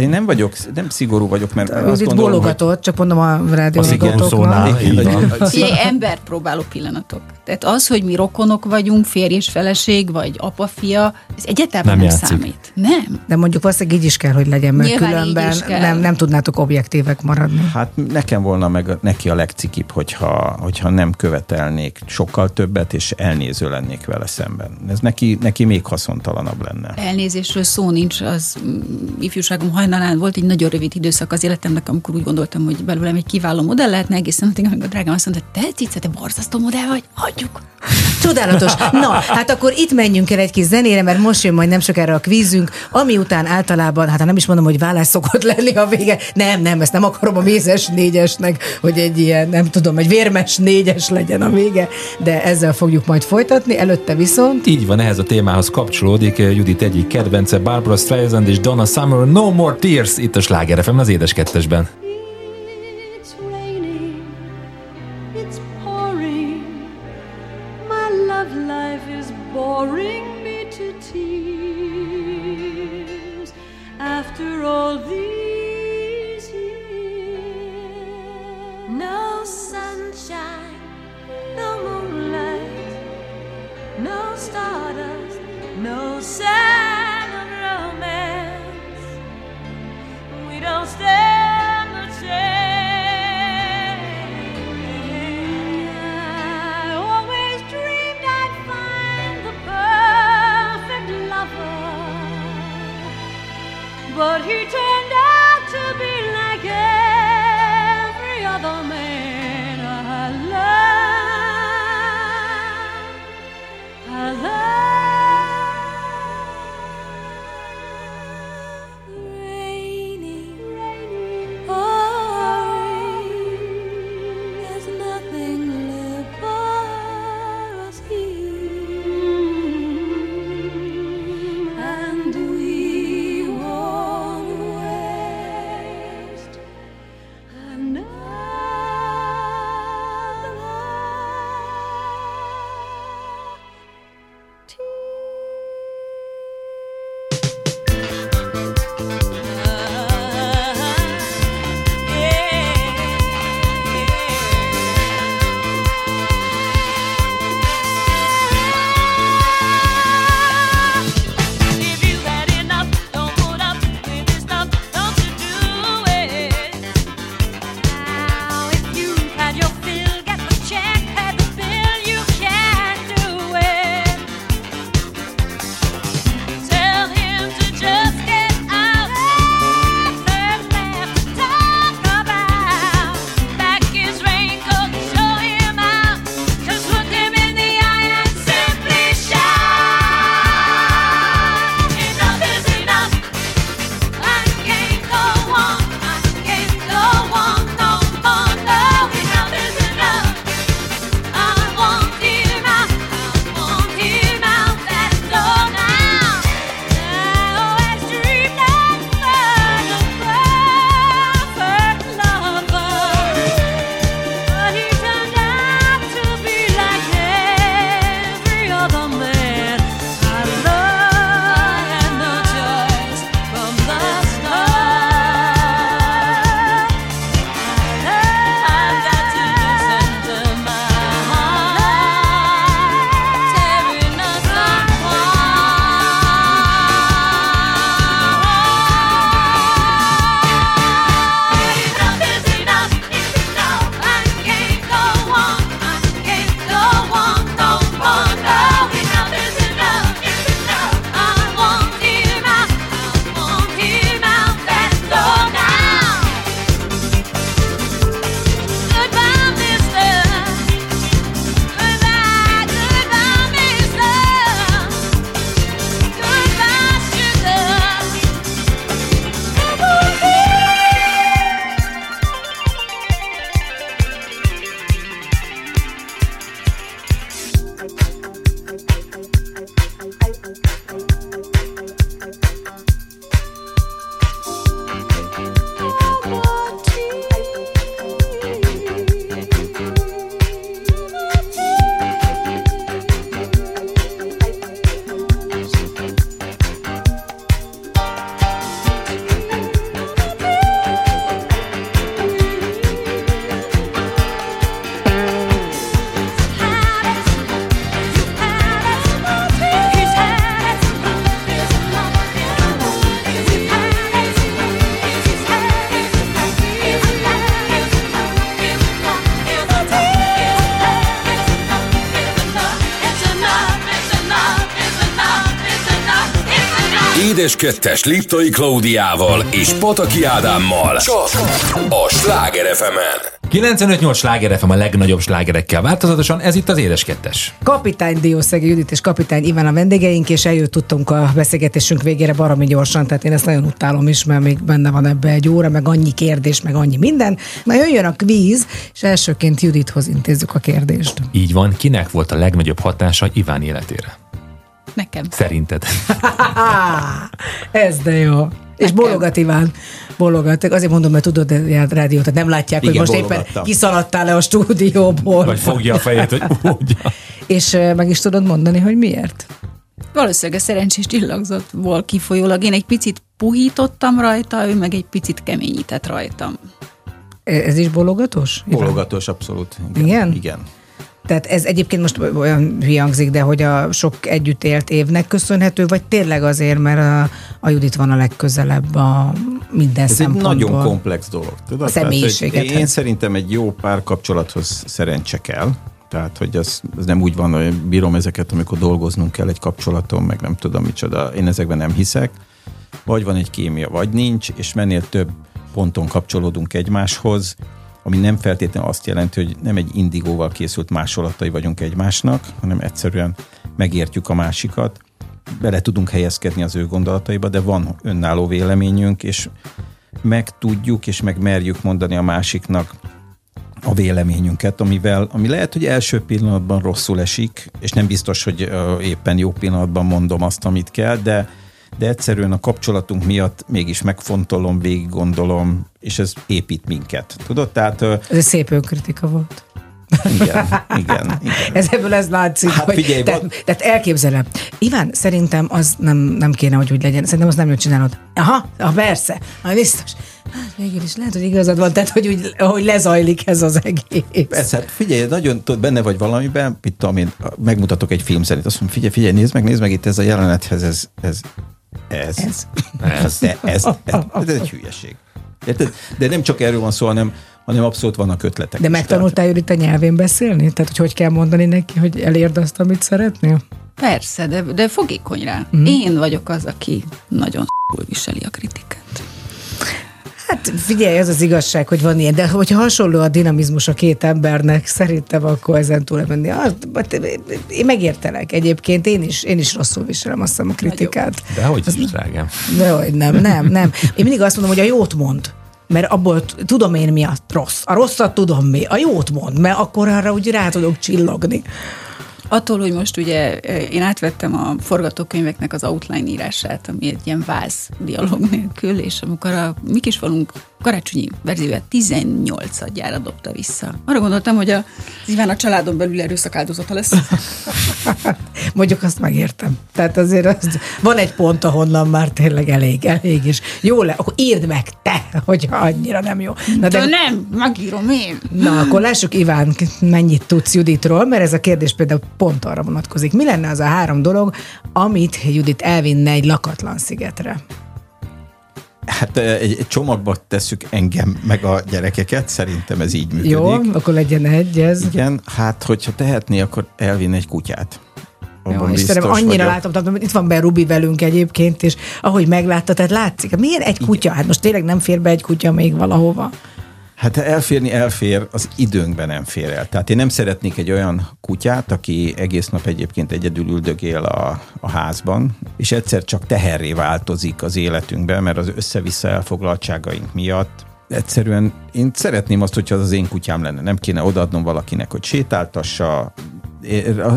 Én nem vagyok, nem szigorú vagyok, mert azt Judit gondolom, hogy bólogatott, csak mondom a rádióhallgatóknak. szónál. Igen, Így van. hogy- Figyelj, embert próbáló pillanatok. Tehát az, hogy mi rokonok vagyunk, férj és feleség, vagy apa-fia, ez egyáltalán Nem nem, játszik. számít. Nem. De mondjuk valószínűleg így is kell, hogy legyen, mert Nyilván különben nem, nem tudnátok objektívek maradni. Hát nekem volna meg a- neki a legcikibb, hogyha, hogyha nem követelnék sokkal többet, és elnéző lennék vele szemben. Ez neki, neki még haszontalanabb lenne. Elnézésről szó nincs, az mm, ifjúságom hajnalán volt egy nagyon rövid időszak az életemnek, amikor úgy gondoltam, hogy belőlem egy kiváló modell lehetne egészen addig, amíg a drágám azt mondta, te Cice, te borzasztó modell vagy, hagyjuk. Csodálatos. Na, hát akkor itt menjünk el egy kis zenére, mert most jön majd nem sokára a kvízünk, ami után általában, hát nem is mondom, hogy vállás szokott lenni a vége. Nem, nem, ezt nem akarom a mézes négyesnek, hogy egy ilyen, nem tudom, egy vérmes négyes legyen a vége, de ezzel fogjuk majd folytatni. Előtte viszont Így van, ehhez a témához kapcsolódik eh, Judit egyik kedvence Barbara Streisand és Donna Summer No More Tears itt a Sláger FM az édes kettesben. stardust, no sign of romance. We don't stay. Édes Kettes Liptai Klaudiával és Pataki Ádámmal csak a Sláger fm 95-8 Sláger FM a legnagyobb slágerekkel változatosan, ez itt az Édes Kettes. Kapitány Diószegi Judit és kapitány Iván a vendégeink, és eljutottunk a beszélgetésünk végére baromi gyorsan, tehát én ezt nagyon utálom is, mert még benne van ebbe egy óra, meg annyi kérdés, meg annyi minden. Na jön a kvíz, és elsőként Judithoz intézzük a kérdést. Így van, kinek volt a legnagyobb hatása Iván életére? Nekem. Szerinted. Ez de jó. Nekem. És bologat Iván. Bologat. Azért mondom, mert tudod, a rádiót, tehát nem látják, Igen, hogy most éppen kiszaladtál le a stúdióból. Vagy fogja a fejét, hogy mondja. És meg is tudod mondani, hogy miért? Valószínűleg a szerencsés csillagzatból kifolyólag én egy picit puhítottam rajta, ő meg egy picit keményített rajtam. E, ez is bologatos? Iván? Bologatos, abszolút. Igen? Igen. igen. Tehát ez egyébként most olyan hangzik, de hogy a sok együtt élt évnek köszönhető, vagy tényleg azért, mert a, a Judit van a legközelebb a minden Ez egy szempontból? nagyon komplex dolog. Tudod? A személyiséget, Tehát, Én hát. szerintem egy jó párkapcsolathoz szerencse kell. Tehát, hogy az, az nem úgy van, hogy bírom ezeket, amikor dolgoznunk kell egy kapcsolaton, meg nem tudom micsoda. Én ezekben nem hiszek. Vagy van egy kémia, vagy nincs, és mennél több ponton kapcsolódunk egymáshoz, ami nem feltétlenül azt jelenti, hogy nem egy indigóval készült másolatai vagyunk egymásnak, hanem egyszerűen megértjük a másikat, bele tudunk helyezkedni az ő gondolataiba, de van önálló véleményünk, és meg tudjuk és meg merjük mondani a másiknak a véleményünket, amivel, ami lehet, hogy első pillanatban rosszul esik, és nem biztos, hogy éppen jó pillanatban mondom azt, amit kell, de, de egyszerűen a kapcsolatunk miatt mégis megfontolom, végig gondolom, és ez épít minket. Tudod? Tehát Ez egy szép önkritika volt. igen, igen, igen. Ez ebből ez látszik, Hát hogy figyelj, tehát, van- tehát elképzelem. Iván, szerintem az nem, nem kéne, hogy úgy legyen. Szerintem azt nem jól csinálod. Aha, ah, persze, ah, biztos. Hát végül is lehet, hogy igazad van, tehát hogy, úgy, hogy lezajlik ez az egész. Ez, hát figyelj, nagyon tudod, benne vagy valamiben, mit tudom én, megmutatok egy film szerint, azt mondom, figyelj, figyelj, nézd meg, nézd meg itt ez a jelenethez, ez, ez, ez, Ez. ez, de ez, ez, ez egy hülyeség. Érted? De nem csak erről van szó, hanem, hanem abszolút vannak ötletek. De is. megtanultál Judit a nyelvén beszélni? Tehát, hogy hogy kell mondani neki, hogy elérd azt, amit szeretnél? Persze, de, de fogékony rá. Mm. Én vagyok az, aki nagyon s***ul viseli a kritikát. Hát figyelj, az az igazság, hogy van ilyen, de hogyha hasonló a dinamizmus a két embernek, szerintem akkor ezen túl menni. Az, hát, én megértelek egyébként, én is, én is rosszul viselem azt a kritikát. De hogy is, drágám. De hogy nem, nem, nem. Én mindig azt mondom, hogy a jót mond. Mert abból tudom én mi a rossz. A rosszat tudom mi. A jót mond, mert akkor arra úgy rá tudok csillogni. Attól, hogy most ugye én átvettem a forgatókönyveknek az outline írását, ami egy ilyen váz dialóg nélkül, és amikor a mi kis falunk karácsonyi verzióját 18 gyára dobta vissza. Arra gondoltam, hogy a Iván a családon belül erőszak áldozata lesz. Mondjuk azt megértem. Tehát azért az, van egy pont, ahonnan már tényleg elég, elég is. Jó le, akkor írd meg te, hogyha annyira nem jó. Na De nem, megírom én. Na, akkor lássuk, Iván, mennyit tudsz Juditról, mert ez a kérdés például pont arra vonatkozik. Mi lenne az a három dolog, amit Judit elvinne egy lakatlan szigetre? Hát egy, egy csomagba tesszük engem, meg a gyerekeket, szerintem ez így működik. Jó, akkor legyen egy, ez. Igen, hát hogyha tehetné, akkor elvinne egy kutyát. Jó, Abban Istenem, biztos annyira vagyok. látom, tehát itt van be Rubi velünk egyébként, és ahogy meglátta, tehát látszik, milyen egy kutya? Hát most tényleg nem fér be egy kutya még valahova. Hát elférni elfér, az időnkben nem fér el. Tehát én nem szeretnék egy olyan kutyát, aki egész nap egyébként egyedül üldögél a, a házban, és egyszer csak teherré változik az életünkben, mert az össze-vissza elfoglaltságaink miatt egyszerűen én szeretném azt, hogyha az az én kutyám lenne. Nem kéne odaadnom valakinek, hogy sétáltassa,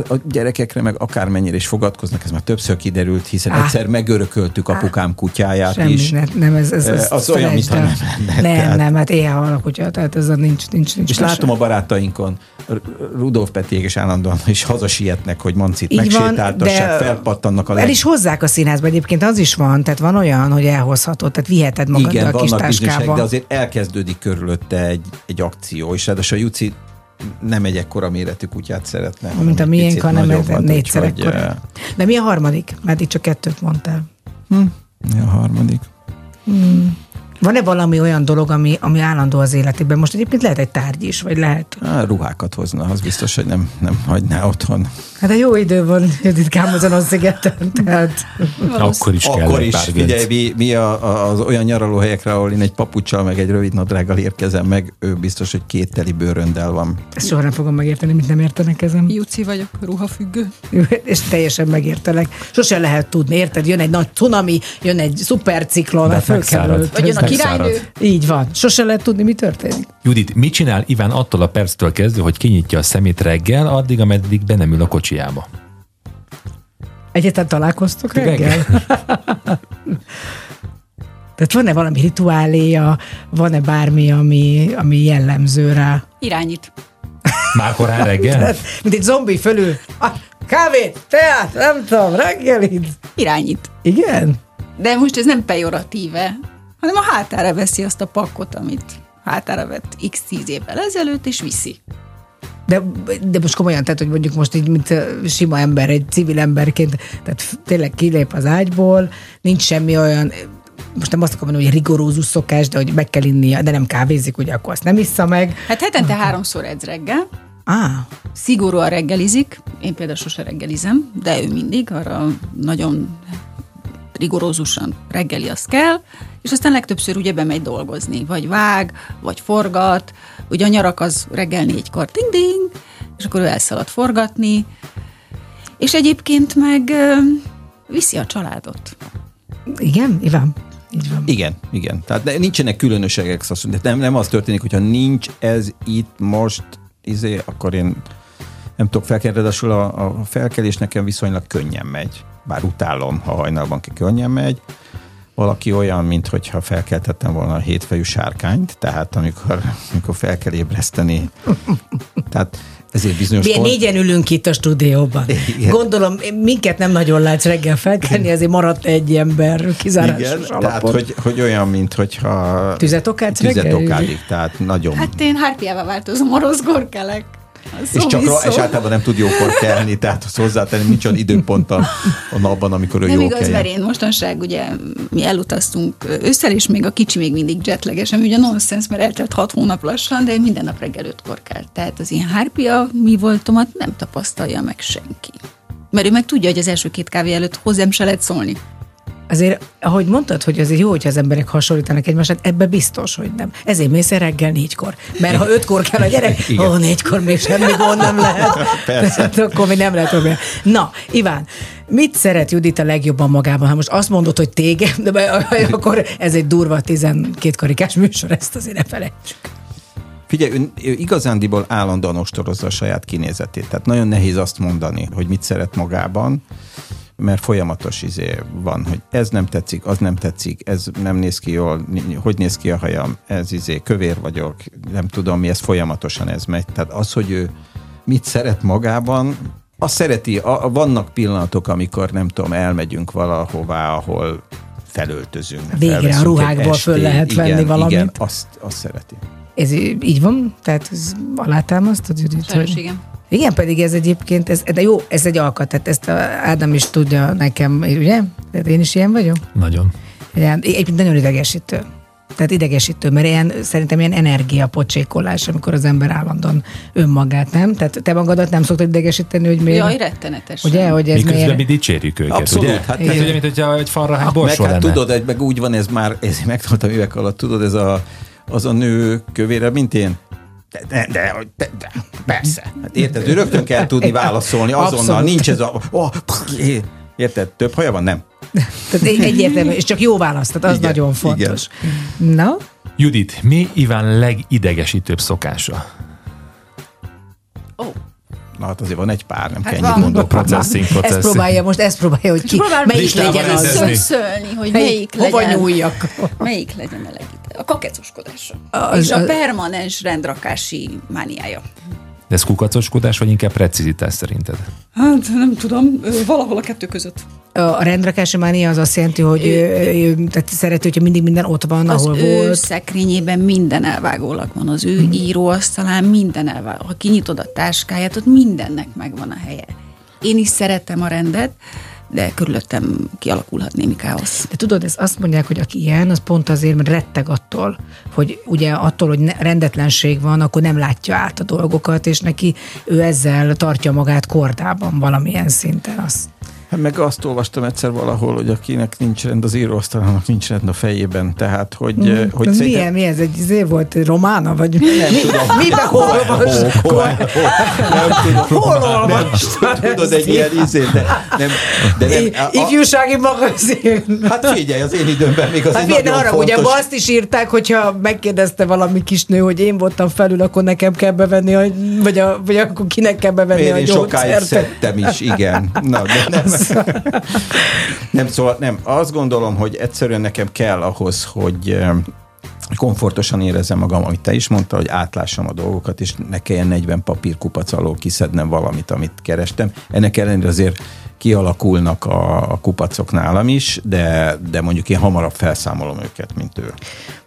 a, gyerekekre meg akármennyire is fogadkoznak, ez már többször kiderült, hiszen Á. egyszer megörököltük apukám kutyáját Semmi, is. ne, nem, ez, ez, ez az olyan, mintha nem lenne. Nem, Tehát- nem, hát éhe hal a kutya, tehát ez a nincs, nincs, nincs. És látom a barátainkon, Rudolf Peték és állandóan is hazasietnek, hogy Mancit Így van, megsétáltassák, de felpattannak a El is hozzák a színházba, egyébként az is van, tehát van olyan, hogy elhozhatod, tehát viheted magaddal Igen, a kis vannak de azért elkezdődik körülötte egy, egy akció, és ráadásul a Juci nem egy ekkora méretű kutyát szeretne. Mint a miénk, hanem nagyobbat, négyszer ekkora. De mi a harmadik? Mert itt csak kettőt mondtál. Mi a harmadik? Van-e valami olyan dolog, ami, ami állandó az életében? Most egyébként lehet egy tárgy is, vagy lehet. Á, ruhákat hozna, az biztos, hogy nem, nem hagyná otthon. Hát a jó idő van Juditkám azon a szigeten, tehát Akkor is kell Akkor egy is, figyelj, mi, mi a, a, az olyan nyaralóhelyekre, ahol én egy papucsal, meg egy rövid nadrággal érkezem meg, ő biztos, hogy két teli bőröndel van. ezt soha nem fogom megérteni, mint nem értenek ezen. Juci vagyok, ruhafüggő. És teljesen megértelek. Sose lehet tudni, érted? Jön egy nagy cunami, jön egy szuperciklon, De föl kell megszárad. öltözni. Vagy jön a királynő. Így van. Sose lehet tudni, mi történik. Judit, mit csinál Iván attól a perctől kezdve, hogy kinyitja a szemét reggel, addig, ameddig be nem ül a kocsiába? Egyetlen találkoztok Reggel. reggel? Tehát van-e valami rituáléja, van-e bármi, ami, ami jellemző rá? Irányít. Már korán reggel? Tehát, mint egy zombi fölül. Ah, Kávét, teát, nem tudom, reggelit. Irányít. Igen? De most ez nem pejoratíve, hanem a hátára veszi azt a pakkot, amit hátára vett x tíz évvel ezelőtt, és viszi. De, de most komolyan, tehát, hogy mondjuk most így, mint sima ember, egy civil emberként, tehát tényleg kilép az ágyból, nincs semmi olyan, most nem azt akarom mondani, hogy rigorózus szokás, de hogy meg kell innia, de nem kávézik, ugye akkor azt nem issza meg. Hát hetente háromszor edz reggel, Á, szigorúan reggelizik, én például sose reggelizem, de ő mindig, arra nagyon rigorózusan reggeli azt kell, és aztán legtöbbször ugye bemegy dolgozni, vagy vág, vagy forgat, ugye a nyarak az reggel négykor ding-ding, és akkor ő elszalad forgatni, és egyébként meg ö, viszi a családot. igen, Iván? Így van. Igen, igen. Tehát ne- nincsenek különösségek, nem, nem az történik, hogyha nincs ez itt most, izé, akkor én nem tudok felkelni, ráadásul a, a felkelés nekem viszonylag könnyen megy. Bár utálom, ha hajnalban ki könnyen megy. Valaki olyan, mintha felkeltettem volna a hétfejű sárkányt, tehát amikor, amikor fel kell ébreszteni. Tehát ezért bizonyos Milyen négyen ülünk itt a stúdióban. Igen. Gondolom, minket nem nagyon látsz reggel felkelni, ezért maradt egy ember kizárásos Igen, tehát hogy, hogy olyan, mintha Tüzet okádsz tüzet reggel? okádik, tehát nagyon Hát én hárpiával változom, orosz gorkelek. És, csak, visszó. és általában nem tud jókor kelni, tehát azt hozzátenni, nincs olyan időpont a, a napban, amikor ő Nem jó igaz, mert keljen. én mostanság ugye mi elutaztunk ősszel, és még a kicsi még mindig jetleges, ami ugye nonsens, mert eltelt hat hónap lassan, de minden nap reggel ötkor kell. Tehát az én hárpia mi voltomat nem tapasztalja meg senki. Mert ő meg tudja, hogy az első két kávé előtt hozzám se lehet szólni. Azért, ahogy mondtad, hogy azért jó, hogyha az emberek hasonlítanak egymásra, ebbe biztos, hogy nem. Ezért mész el reggel négykor. Mert ha ötkor kell a gyerek, ó, négykor még semmi gond nem lehet. Persze. Tehát akkor még nem lehet probléma. Na, Iván, mit szeret Judit a legjobban magában? Ha most azt mondod, hogy téged, de akkor ez egy durva 12 karikás műsor, ezt azért ne felejtsük. Figyelj, ő, ő igazándiból állandóan ostorozza a saját kinézetét. Tehát nagyon nehéz azt mondani, hogy mit szeret magában, mert folyamatos izé van, hogy ez nem tetszik, az nem tetszik, ez nem néz ki jól, hogy néz ki a hajam, ez izé, kövér vagyok, nem tudom mi, ez folyamatosan ez megy. Tehát az, hogy ő mit szeret magában, azt szereti, a, a- vannak pillanatok, amikor nem tudom, elmegyünk valahová, ahol felöltözünk. Végre a ruhákból föl lehet igen, venni valamit. Igen, azt, azt szereti. Ez így van? Tehát ez alátámasztod, Judit? Sajnos hogy- igen. Igen, pedig ez egyébként, ez, de jó, ez egy alkat, tehát ezt a Ádám is tudja nekem, ugye? Tehát én is ilyen vagyok? Nagyon. Ilyen, egyébként nagyon idegesítő. Tehát idegesítő, mert ilyen, szerintem ilyen energiapocsékolás, amikor az ember állandóan önmagát, nem? Tehát te magadat nem szoktad idegesíteni, hogy miért? Jaj, rettenetes. Ugye, hogy ez Miközben miért? mi dicsérjük őket, Abszolút, ugye? hát Hát, igen. ugye, mint hogyha egy falra hány meg hát lenne. tudod, egy- meg úgy van ez már, ez megtanultam évek alatt, tudod, ez a, az a nő kövére, mint én. De, de, de, de, persze. Hát érted, ő rögtön kell tudni válaszolni, azonnal, Abszolút. nincs ez a... Oh, érted, több haja van? Nem. Tehát egy- egyértelmű, és csak jó választ, tehát az Igen, nagyon fontos. Na, Judit, mi Iván legidegesítőbb szokása? Ó, Na hát azért van egy pár, nem Hát kell ennyit gondolkodni. Processing, ezt processing. próbálja most, ezt próbálja, hogy ki, próbálom melyik listával legyen az. szőszölni, hogy Melyik, melyik hova legyen. nyúljak? Melyik legyen a legide? A kakecoskodásra. Az- és a az- permanens rendrakási mániája. De ez kukacoskodás, vagy inkább precizitás szerinted? Hát nem tudom, valahol a kettő között. A rendrakási mánia az azt jelenti, hogy ő, ő, tehát szereti, hogyha mindig minden ott van, Az ahol ő volt. szekrényében minden elvágólag van, az ő íróasztalán minden elvágó. Ha kinyitod a táskáját, ott mindennek megvan a helye. Én is szeretem a rendet, de körülöttem kialakulhat némi káosz. De tudod, ez azt mondják, hogy aki ilyen, az pont azért, mert retteg attól, hogy ugye attól, hogy rendetlenség van, akkor nem látja át a dolgokat, és neki ő ezzel tartja magát kordában valamilyen szinten. Azt. Hát meg azt olvastam egyszer valahol, hogy akinek nincs rend az íróasztalának, nincs rend a fejében. Tehát, hogy, Mm, hogy ez milyen, mi ez? Egy izé volt, romána? Vagy mi, miben olvas? Hol olvastál Tudod, egy ilyen izé, de nem, de nem, Ifjúsági magazin. hát figyelj, az én időmben még az Hát egy nagyon arra, ugye fontos... azt is írták, hogyha megkérdezte valami kisnő, hogy én voltam felül, akkor nekem kell bevenni, a, vagy, a, vagy akkor kinek kell bevenni Miért a én sokáig gyógyszert. szedtem is, igen. Na, de nem. Nem, szóval nem. Azt gondolom, hogy egyszerűen nekem kell ahhoz, hogy eh, komfortosan érezzem magam, amit te is mondta, hogy átlássam a dolgokat, és ne kelljen 40 papírkupac alól kiszednem valamit, amit kerestem. Ennek ellenére azért kialakulnak a, a kupacok nálam is, de, de mondjuk én hamarabb felszámolom őket, mint ő.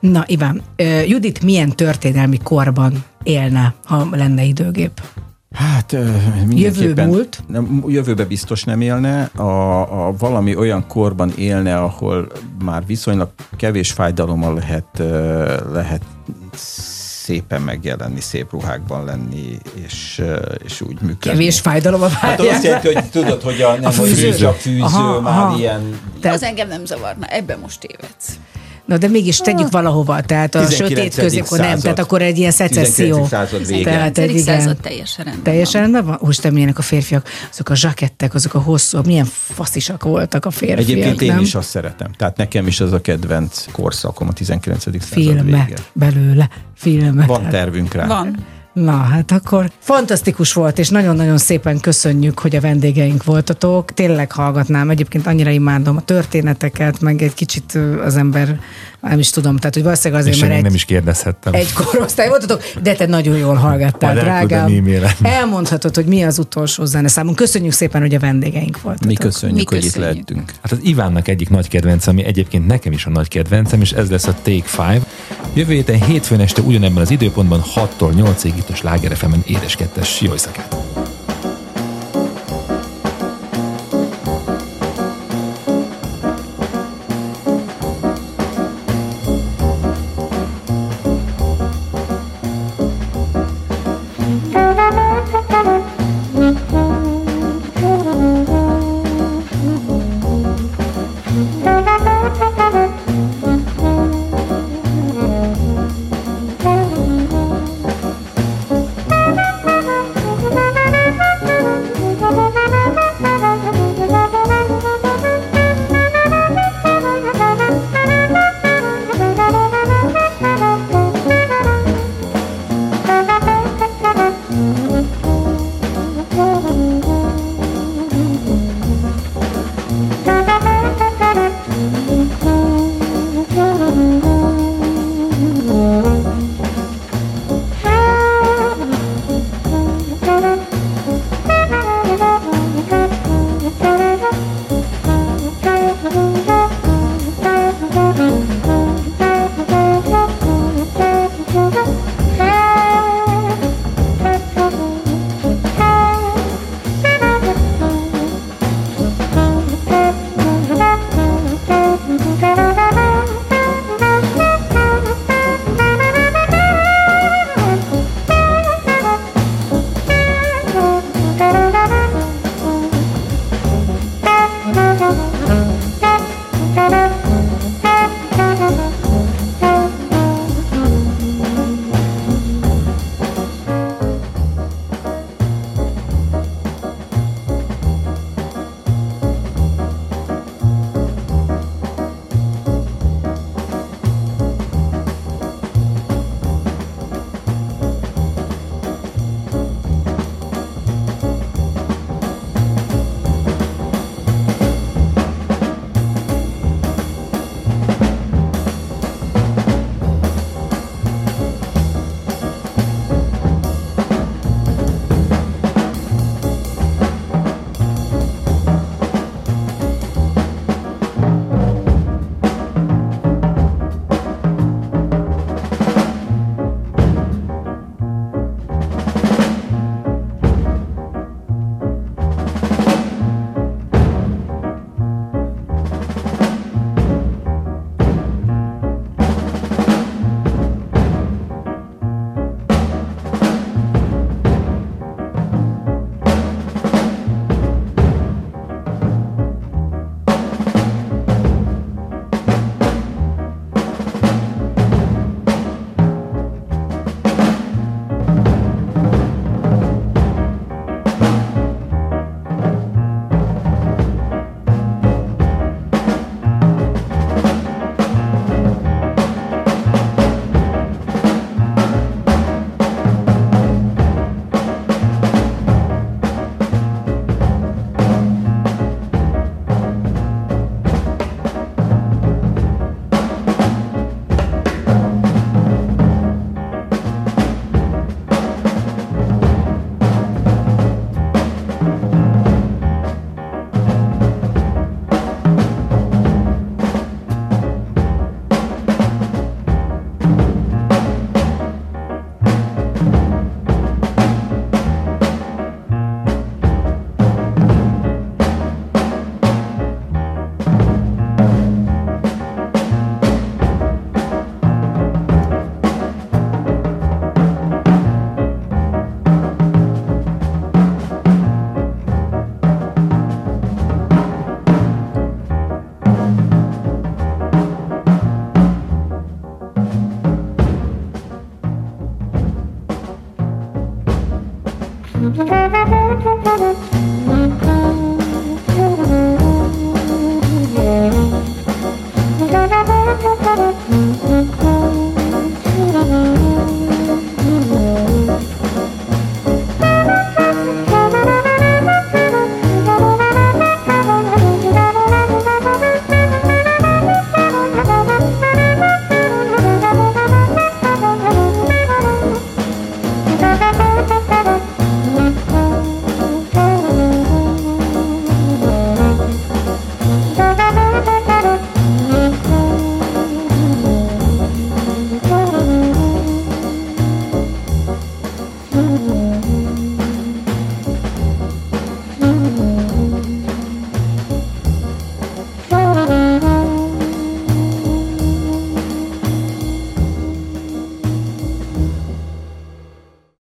Na, Iván, Judit milyen történelmi korban élne, ha lenne időgép? Hát mindenképpen- múlt? Nem, jövőbe biztos nem élne, a, a valami olyan korban élne, ahol már viszonylag kevés fájdalommal lehet, lehet szépen megjelenni, szép ruhákban lenni, és, és úgy működni. Kevés fájdalom a Hát az azt jelenti, hogy tudod, hogy a, nem, A fűző. a fűző Aha, már aha. ilyen Tehát- Az engem nem zavarna, ebben most tévedsz. Na, de mégis tegyük valahova, tehát a 19. sötét középkor nem, tehát akkor egy ilyen szecesszió. 19. század vége. Tehát egy 19. igen. század teljesen rendben Teljesen rendben van? Most te milyenek a férfiak, azok a zsakettek, azok a hosszú, milyen faszisak voltak a férfiak, Egyébként én nem? is azt szeretem. Tehát nekem is az a kedvenc korszakom a 19. század Filmek vége. belőle, filmek. Van tervünk rá. Van. Na, hát akkor fantasztikus volt, és nagyon-nagyon szépen köszönjük, hogy a vendégeink voltatok. Tényleg hallgatnám, egyébként annyira imádom a történeteket, meg egy kicsit az ember, nem is tudom, tehát hogy valószínűleg azért, És mert egy, nem is kérdezhettem. egy korosztály voltatok, de te nagyon jól hallgattál, Majd drágám. Elmondhatod, hogy mi az utolsó zeneszámunk. Köszönjük szépen, hogy a vendégeink voltatok. Mi köszönjük, Mi hogy itt köszönjük. lehettünk. Hát az Ivánnak egyik nagy kedvence, ami egyébként nekem is a nagy kedvencem, és ez lesz a Take Five. Jövő héten hétfőn este ugyanebben az időpontban 6-tól 8-ig itt a Sláger FM-en édes kettes. Jó éjszakát!